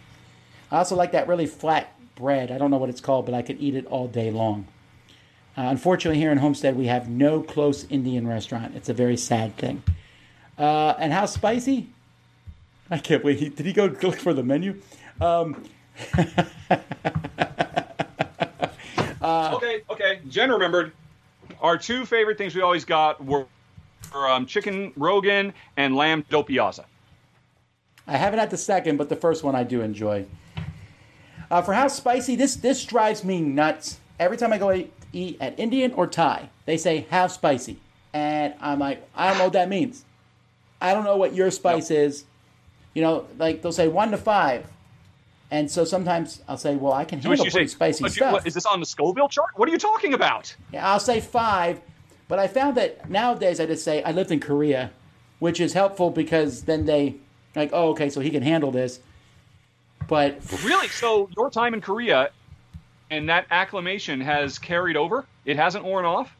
I also like that really flat bread. I don't know what it's called, but I could eat it all day long. Uh, unfortunately, here in Homestead, we have no close Indian restaurant. It's a very sad thing. Uh, and how spicy? I can't wait. Did he go look for the menu? Um, okay, okay. Jen remembered. Our two favorite things we always got were, were um, chicken rogan and lamb do piazza. I haven't had the second, but the first one I do enjoy. Uh, for how spicy, this this drives me nuts. Every time I go eat, eat at Indian or Thai, they say how spicy, and I'm like, I don't know what that means. I don't know what your spice is. You know, like they'll say one to five, and so sometimes I'll say, well, I can handle pretty say, spicy "What- stuff. what- is this on the Scoville chart? What are you talking about? Yeah, I'll say five, but I found that nowadays I just say I lived in Korea, which is helpful because then they like, oh, okay, so he can handle this. But Really? So your time in Korea and that acclamation has carried over? It hasn't worn off?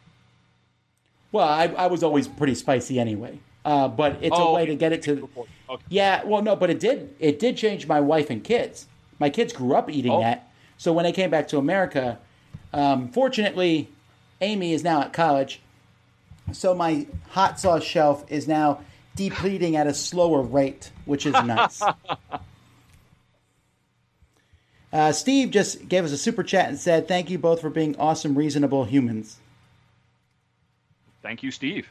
Well, I, I was always pretty spicy anyway. Uh, but it's a Oh, way to get it to. Okay. Yeah, well, no, but it did. It did change my wife and kids. My kids grew up eating Oh. that. So when they came back to America, um, fortunately, Amy is now at college. So my hot sauce shelf is now depleting at a slower rate, which is nice. uh, Steve just gave us a super chat and said, "Thank you both for being awesome, reasonable humans." Thank you, Steve.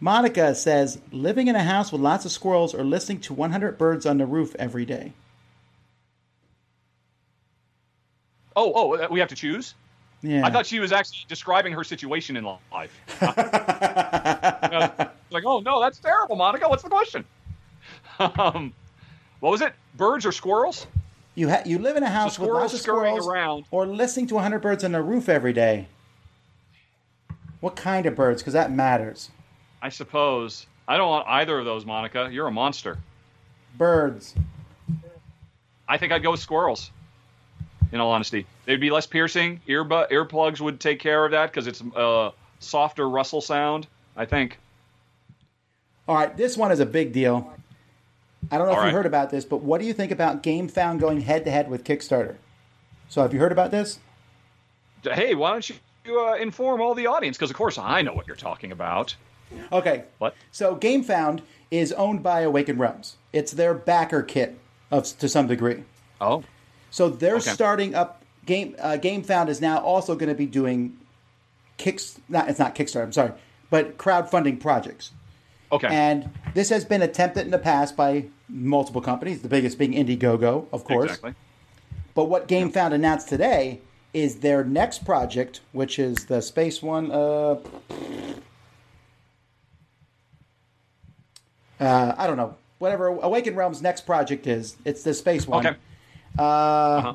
Monica says, living in a house with lots of squirrels or listening to 100 birds on the roof every day. Oh, oh, uh, we have to choose? Yeah. I thought she was actually describing her situation in life. Like, oh no, that's terrible, Monica. What's the question? Um, what was it? Birds or squirrels? you, ha- you live in a house with squirrels lots of scurrying squirrels around. or listening to 100 birds on the roof every day. What kind of birds? Because that matters. I suppose. I don't want either of those, Monica. You're a monster. Birds. I think I'd go with squirrels. In all honesty, they'd be less piercing. Earbud earplugs would take care of that because it's a softer rustle sound. I think. All right, this one is a big deal. I don't know All if you heard about this, but what do you think about GameFound going head to head with Kickstarter? So, have you heard about this? Hey, why don't you uh, inform all the audience? Because of course I know what you're talking about. Okay. What? So GameFound is owned by Awakened Realms. It's their backer kit of to some degree. Oh, So they're Okay. starting up. Game uh, GameFound is now also going to be doing kicks. Not it's not Kickstarter. I'm sorry, but crowdfunding projects. okay. And this has been attempted in the past by multiple companies. The biggest being Indiegogo, of course. Exactly. But what GameFound announced today is their next project, which is the space one. Uh, uh, I don't know. Whatever Awakened Realms' next project is, it's the space one. Okay. Uh,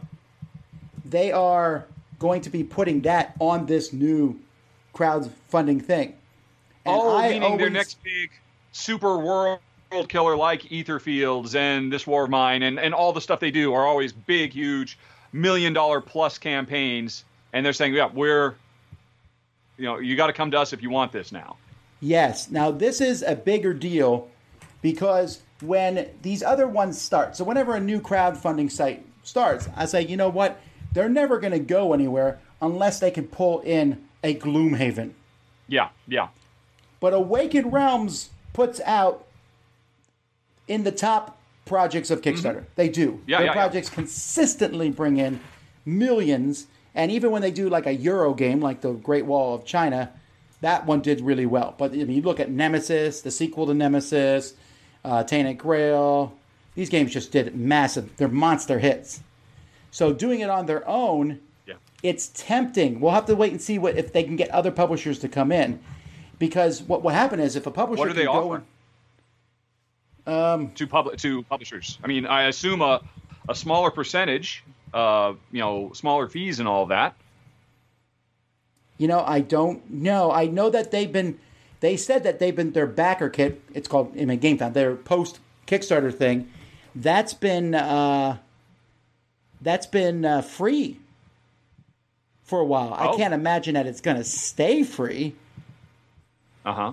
They are going to be putting that on this new crowdfunding thing. And oh, I meaning their next big super world killer like Etherfields and this War of Mine and, and all the stuff they do are always big, huge, million dollar plus campaigns. And they're saying, yeah, we're, you know, you got to come to us if you want this now. Yes. Now this is a bigger deal because when these other ones start, so whenever a new crowdfunding site starts, I say, you know what? They're never going to go anywhere unless they can pull in a Gloomhaven. Yeah, yeah. But Awakened Realms puts out in the top projects of Kickstarter. They do. Mm-hmm. Yeah, Their yeah, yeah. projects consistently bring in millions. And even when they do like a Euro game, like the Great Wall of China, that one did really well. But I mean, you look at Nemesis, the sequel to Nemesis, uh, Tainted Grail, these games just did massive. They're monster hits. So doing it on their own, Yeah. it's tempting. We'll have to wait and see what if they can get other publishers to come in. because what will happen is if a publisher What are they go offering? to public to publishers. I mean, I assume a a smaller percentage, uh, you know, smaller fees and all that. You know, I don't know. I know that they've been. They said that they've been their backer kit. It's called I mean, GameFound. Their post Kickstarter thing. That's been uh, that's been uh, free for a while. I Oh. can't imagine that it's going to stay free. Uh huh.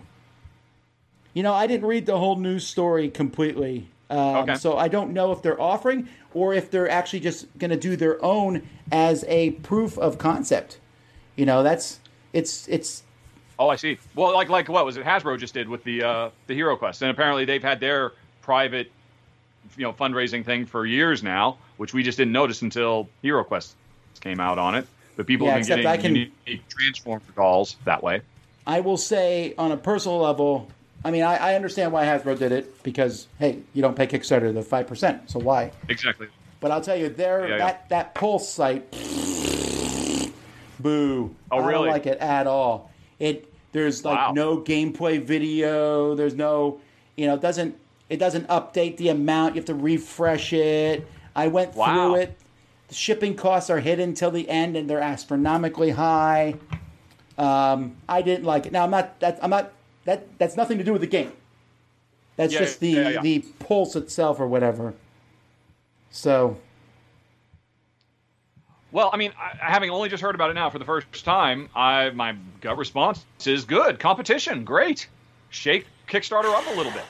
You know, I didn't read the whole news story completely. Um, Okay. So I don't know if they're offering or if they're actually just going to do their own as a proof of concept. You know, that's it's it's Oh, I see. Well, like like what was it? Hasbro just did with the uh, the Hero Quest, and apparently they've had their private, you know, fundraising thing for years now, which we just didn't notice until Hero Quest came out on it. But people Yeah, have been getting I can- unique Transformer dolls that way. I will say on a personal level. I mean, I, I understand why Hasbro did it because hey, you don't pay Kickstarter the five percent, so why? Exactly. But I'll tell you, there Yeah, yeah. that that Pulse site, boo. Oh, really? I don't like it at all. It there's like Wow. no gameplay video. There's no, you know, it doesn't it doesn't update the amount. You have to refresh it. I went Wow. through it. The shipping costs are hidden till the end, and they're astronomically high. Um, I didn't like it. Now I'm not. That, I'm not. That that's nothing to do with the game. That's Yeah, just the yeah, yeah. the pulse itself or whatever. So Well, I mean, I, having only just heard about it now for the first time, I my gut response is good. Competition, great. Shake Kickstarter up a little bit.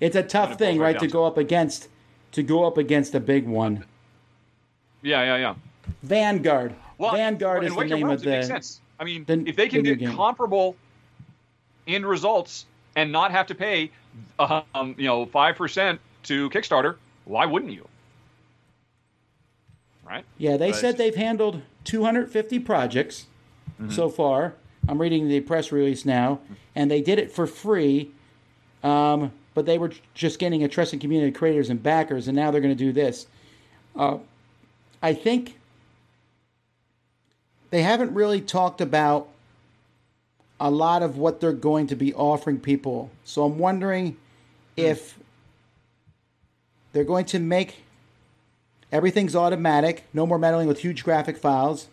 It's a tough thing, right right, to go up against to go up against a big one. Yeah, yeah, yeah. Vanguard. Well, Vanguard in is the name Worlds, of it makes the. sense. I mean, the- if they can the get game. comparable end results and not have to pay, um, you know, five percent to Kickstarter, why wouldn't you? Right? Yeah, they But said they've handled 250 projects Mm-hmm. so far. I'm reading the press release now, and they did it for free. Um, but they were just getting a trusted community of creators and backers, and now they're going to do this. Uh, I think they haven't really talked about a lot of what they're going to be offering people. So I'm wondering if they're going to make everything's automatic, no more meddling with huge graphic files.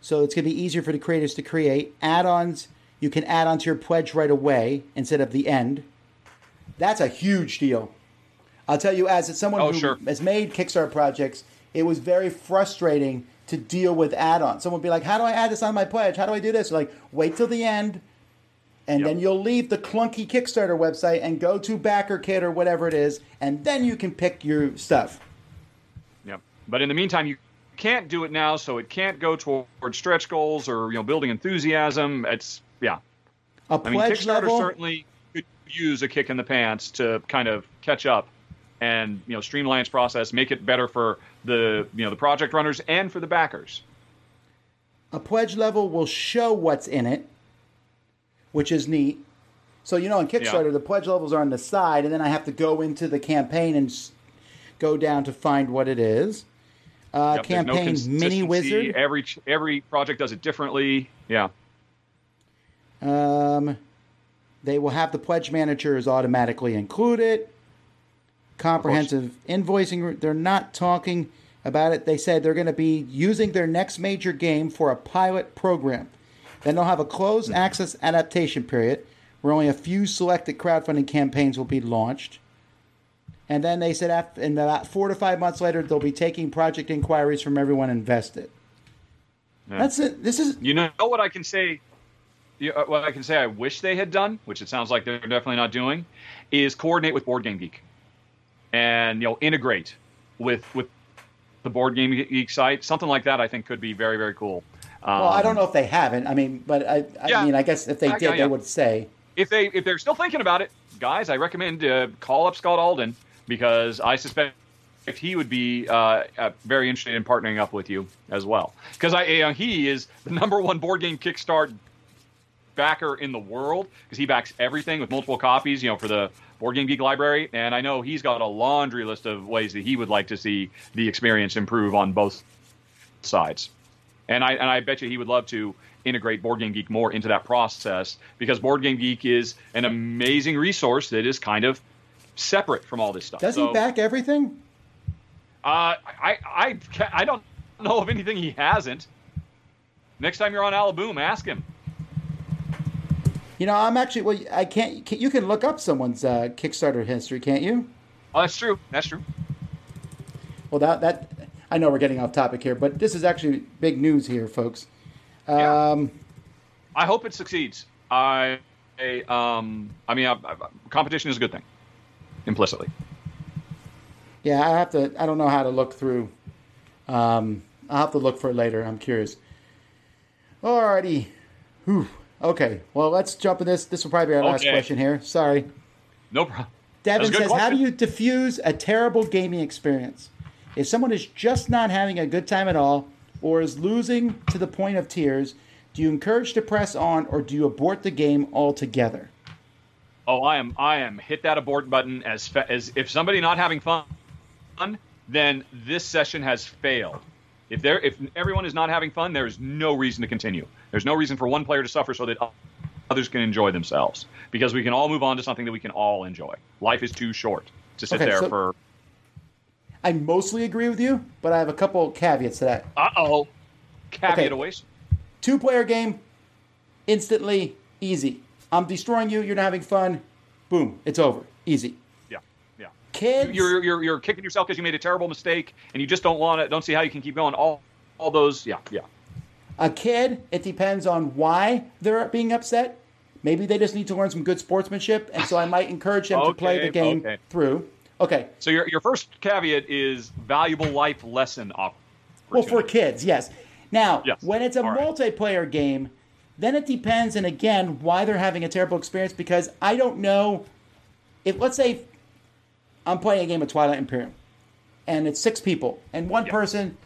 So it's going to be easier for the creators to create. Add ons, you can add onto your pledge right away instead of the end. That's a huge deal. I'll tell you, as someone Oh, who sure. has made Kickstarter projects, it was very frustrating to deal with add-ons. Someone would be like, "How do I add this on my pledge? How do I do this?" Like, wait till the end, and Yep. then you'll leave the clunky Kickstarter website and go to BackerKit or whatever it is, and then you can pick your stuff. Yep. But in the meantime, you can't do it now, so it can't go toward stretch goals or you know building enthusiasm. It's yeah. A I mean, pledge Kickstarter level. certainly use a kick in the pants to kind of catch up and you know streamline its process, make it better for the you know the project runners and for the backers. a pledge level will show what's in it, which is neat. So you know, on Kickstarter, Yeah. the pledge levels are on the side, and then I have to go into the campaign and go down to find what it is. Uh, Yep, there's no campaign Mini. Wizard. Every every project does it differently. Yeah. Um, they will have the pledge managers automatically included. Comprehensive invoicing. They're not talking about it. They said they're going to be using their next major game for a pilot program. Then they'll have a closed mm-hmm. access adaptation period where only a few selected crowdfunding campaigns will be launched. And then they said after, in about four to five months later, they'll be taking project inquiries from everyone invested. That's it. This is You know what I can say? Uh, What I can say, I wish they had done, which it sounds like they're definitely not doing, is coordinate with Board Game Geek, and you know integrate with with the Board Game Geek site. Something like that, I think, could be very very cool. Um, Well, I don't know if they haven't. I mean, but I, I Yeah. mean, I guess if they Yeah, did, yeah, they would say. if they if they're still thinking about it, guys, I recommend uh, call up Scott Alden because I suspect if he would be uh, uh, very interested in partnering up with you as well. Because I uh, he is the number one board game Kickstart backer in the world because he backs everything with multiple copies, you know, for the Board Game Geek library. And I know he's got a laundry list of ways that he would like to see the experience improve on both sides. And I and I bet you he would love to integrate Board Game Geek more into that process because Board Game Geek is an amazing resource that is kind of separate from all this stuff. Does So, he back everything? Uh, I, I, I don't know of anything he hasn't. Next time you're on Alaboom, ask him. You know, I'm actually. Well, I can't. You can look up someone's uh, Kickstarter history, can't you? Oh, that's true. That's true. Well, that that I know we're getting off topic here, but this is actually big news here, folks. Yeah. Um, I hope it succeeds. I, I, um, I mean, I, I, competition is a good thing, implicitly. Yeah, I have to. I don't know how to look through. Um, I'll have to look for it later. I'm curious. Alrighty. Whew. Okay. Well, let's jump in this. This will probably be our last Okay. question here. Sorry. No problem. Devin That's a good says, "How do you diffuse a terrible gaming experience? If someone is just not having a good time at all, or is losing to the point of tears, do you encourage to press on, or do you abort the game altogether?" Oh, I am. I am. Hit that abort button as fa- as if somebody not having fun, then this session has failed. If there, if everyone is not having fun, there is no reason to continue. There's no reason for one player to suffer so that others can enjoy themselves because we can all move on to something that we can all enjoy. Life is too short to sit Okay, there so- for. I mostly agree with you, but I have a couple caveats to that. Uh oh. Caveat Okay. away. Two player game, instantly easy. I'm destroying you. You're not having fun. Boom, it's over. Easy. Kids, You're you're you're kicking yourself because you made a terrible mistake and you just don't want it. Don't see how you can keep going. All all those. Yeah. Yeah. A kid, it depends on why they're being upset. Maybe they just need to learn some good sportsmanship, and so I might encourage them to play the game okay. through. Okay. So your your first caveat is valuable life lesson Well, for kids, yes. Now, Yes. when it's a All right. multiplayer game, then it depends, and again, why they're having a terrible experience. Because I don't know if, let's say, I'm playing a game of Twilight Imperium, and it's six people, and one Yeah. person,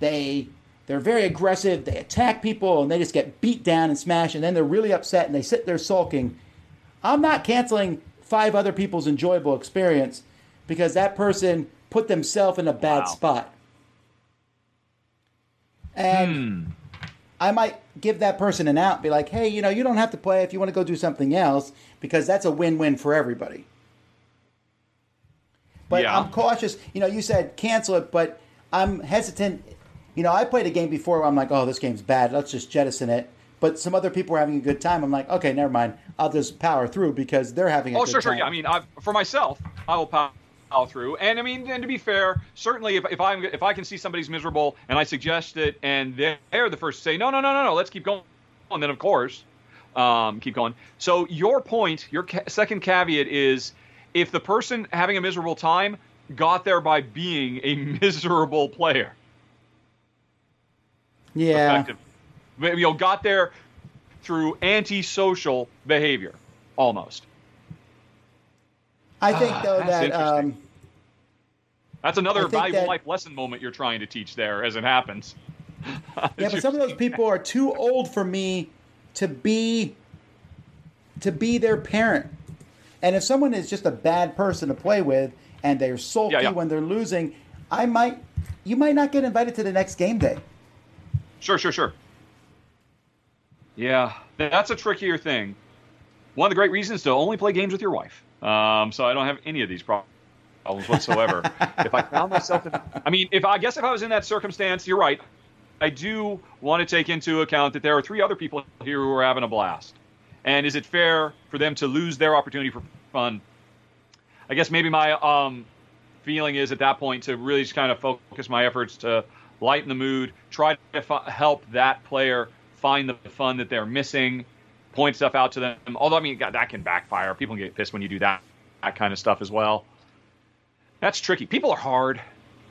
they they're very aggressive, they attack people, and they just get beat down and smashed, and then they're really upset and they sit there sulking. I'm not canceling five other people's enjoyable experience because that person put themselves in a bad Wow. spot. And hmm. I might give that person an out, be like, hey, you know, you don't have to play if you want to go do something else because that's a win win for everybody. But Yeah. I'm cautious. You know, you said cancel it, but I'm hesitant. You know, I played a game before where I'm like, oh, this game's bad. Let's just jettison it. But some other people were having a good time. I'm like, okay, never mind. I'll just power through because they're having a Oh, sure, sure. time. Yeah, I mean, I, for myself, I will power through. And I mean, and to be fair, certainly if, if I'm if I can see somebody's miserable and I suggest it, and they're, they're the first to say no, no, no, no, no, let's keep going. And then of course, um, keep going. So your point, your ca- second caveat is, if the person having a miserable time got there by being a miserable player, yeah. effective, you know, got there through antisocial behavior, almost. I think, though, that's that. Um, That's another valuable that- life lesson moment you're trying to teach there as it happens. Yeah, but some of those people are too old for me to be to be their parent. And if someone is just a bad person to play with and they're sulky Yeah, yeah. when they're losing, I might you might not get invited to the next game day. Sure, sure, sure. Yeah, that's a trickier thing. One of the great reasons to only play games with your wife. Um, so I don't have any of these problems whatsoever. if I found myself, in, I mean, if I guess if I was in that circumstance, you're right. I do want to take into account that there are three other people here who are having a blast. And is it fair for them to lose their opportunity for fun? I guess maybe my um, feeling is at that point to really just kind of focus my efforts to lighten the mood, try to f- help that player find the fun that they're missing, point stuff out to them. Although I mean God, that can backfire. People can get pissed when you do that that kind of stuff as well. That's tricky. People are hard.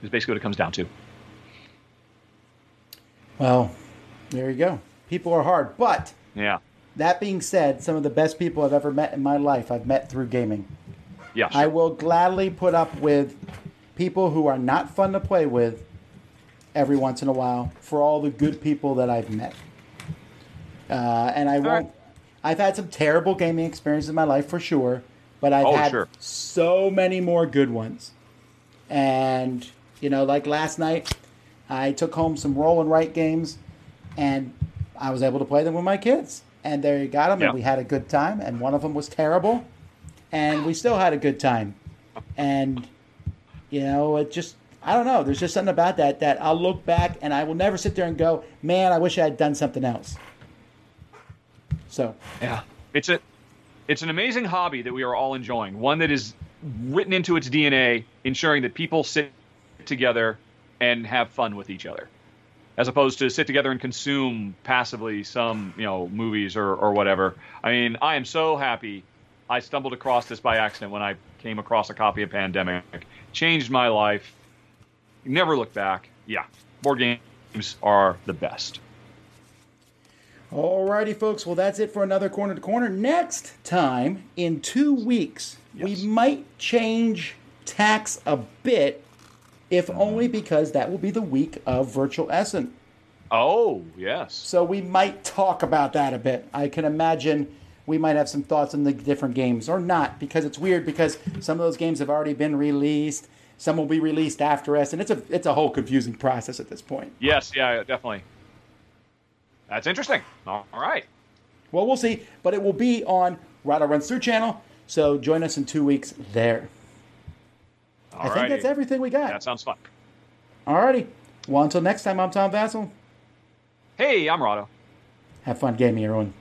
Is basically what it comes down to. Well, there you go. People are hard. But Yeah. That being said, some of the best people I've ever met in my life I've met through gaming. Yeah. I will gladly put up with people who are not fun to play with every once in a while for all the good people that I've met. Uh, and I won't. right. I've had some terrible gaming experiences in my life for sure, but I've Oh, had sure. so many more good ones. And you know, like last night, I took home some roll and write games, and I was able to play them with my kids, and there you got them, Yeah. and we had a good time. And one of them was terrible, and we still had a good time. And you know, it just I don't know. There's just something about that that I'll look back and I will never sit there and go, man, I wish I had done something else. So Yeah. It's a it's an amazing hobby that we are all enjoying. One that is written into its DNA, ensuring that people sit together and have fun with each other. As opposed to sit together and consume passively some, you know, movies or, or whatever. I mean, I am so happy I stumbled across this by accident when I came across a copy of Pandemic. Changed my life. Never look back. Yeah. Board games are the best. Alrighty, folks. Well, that's it for another corner to corner. Next time, in two weeks, we might change tax a bit, if mm-hmm. only because that will be the week of Virtual Essen. Oh, yes. So we might talk about that a bit. I can imagine we might have some thoughts on the different games, or not, because it's weird because some of those games have already been released. Some will be released after us, and it's a it's a whole confusing process at this point. Yes, yeah, definitely. That's interesting. All right. Well, we'll see, but it will be on Rahdo Runs Through channel. So join us in two weeks there. I think that's everything we got. That sounds fun. Alrighty. Well, until next time, I'm Tom Vasel. Hey, I'm Rahdo. Have fun gaming, everyone.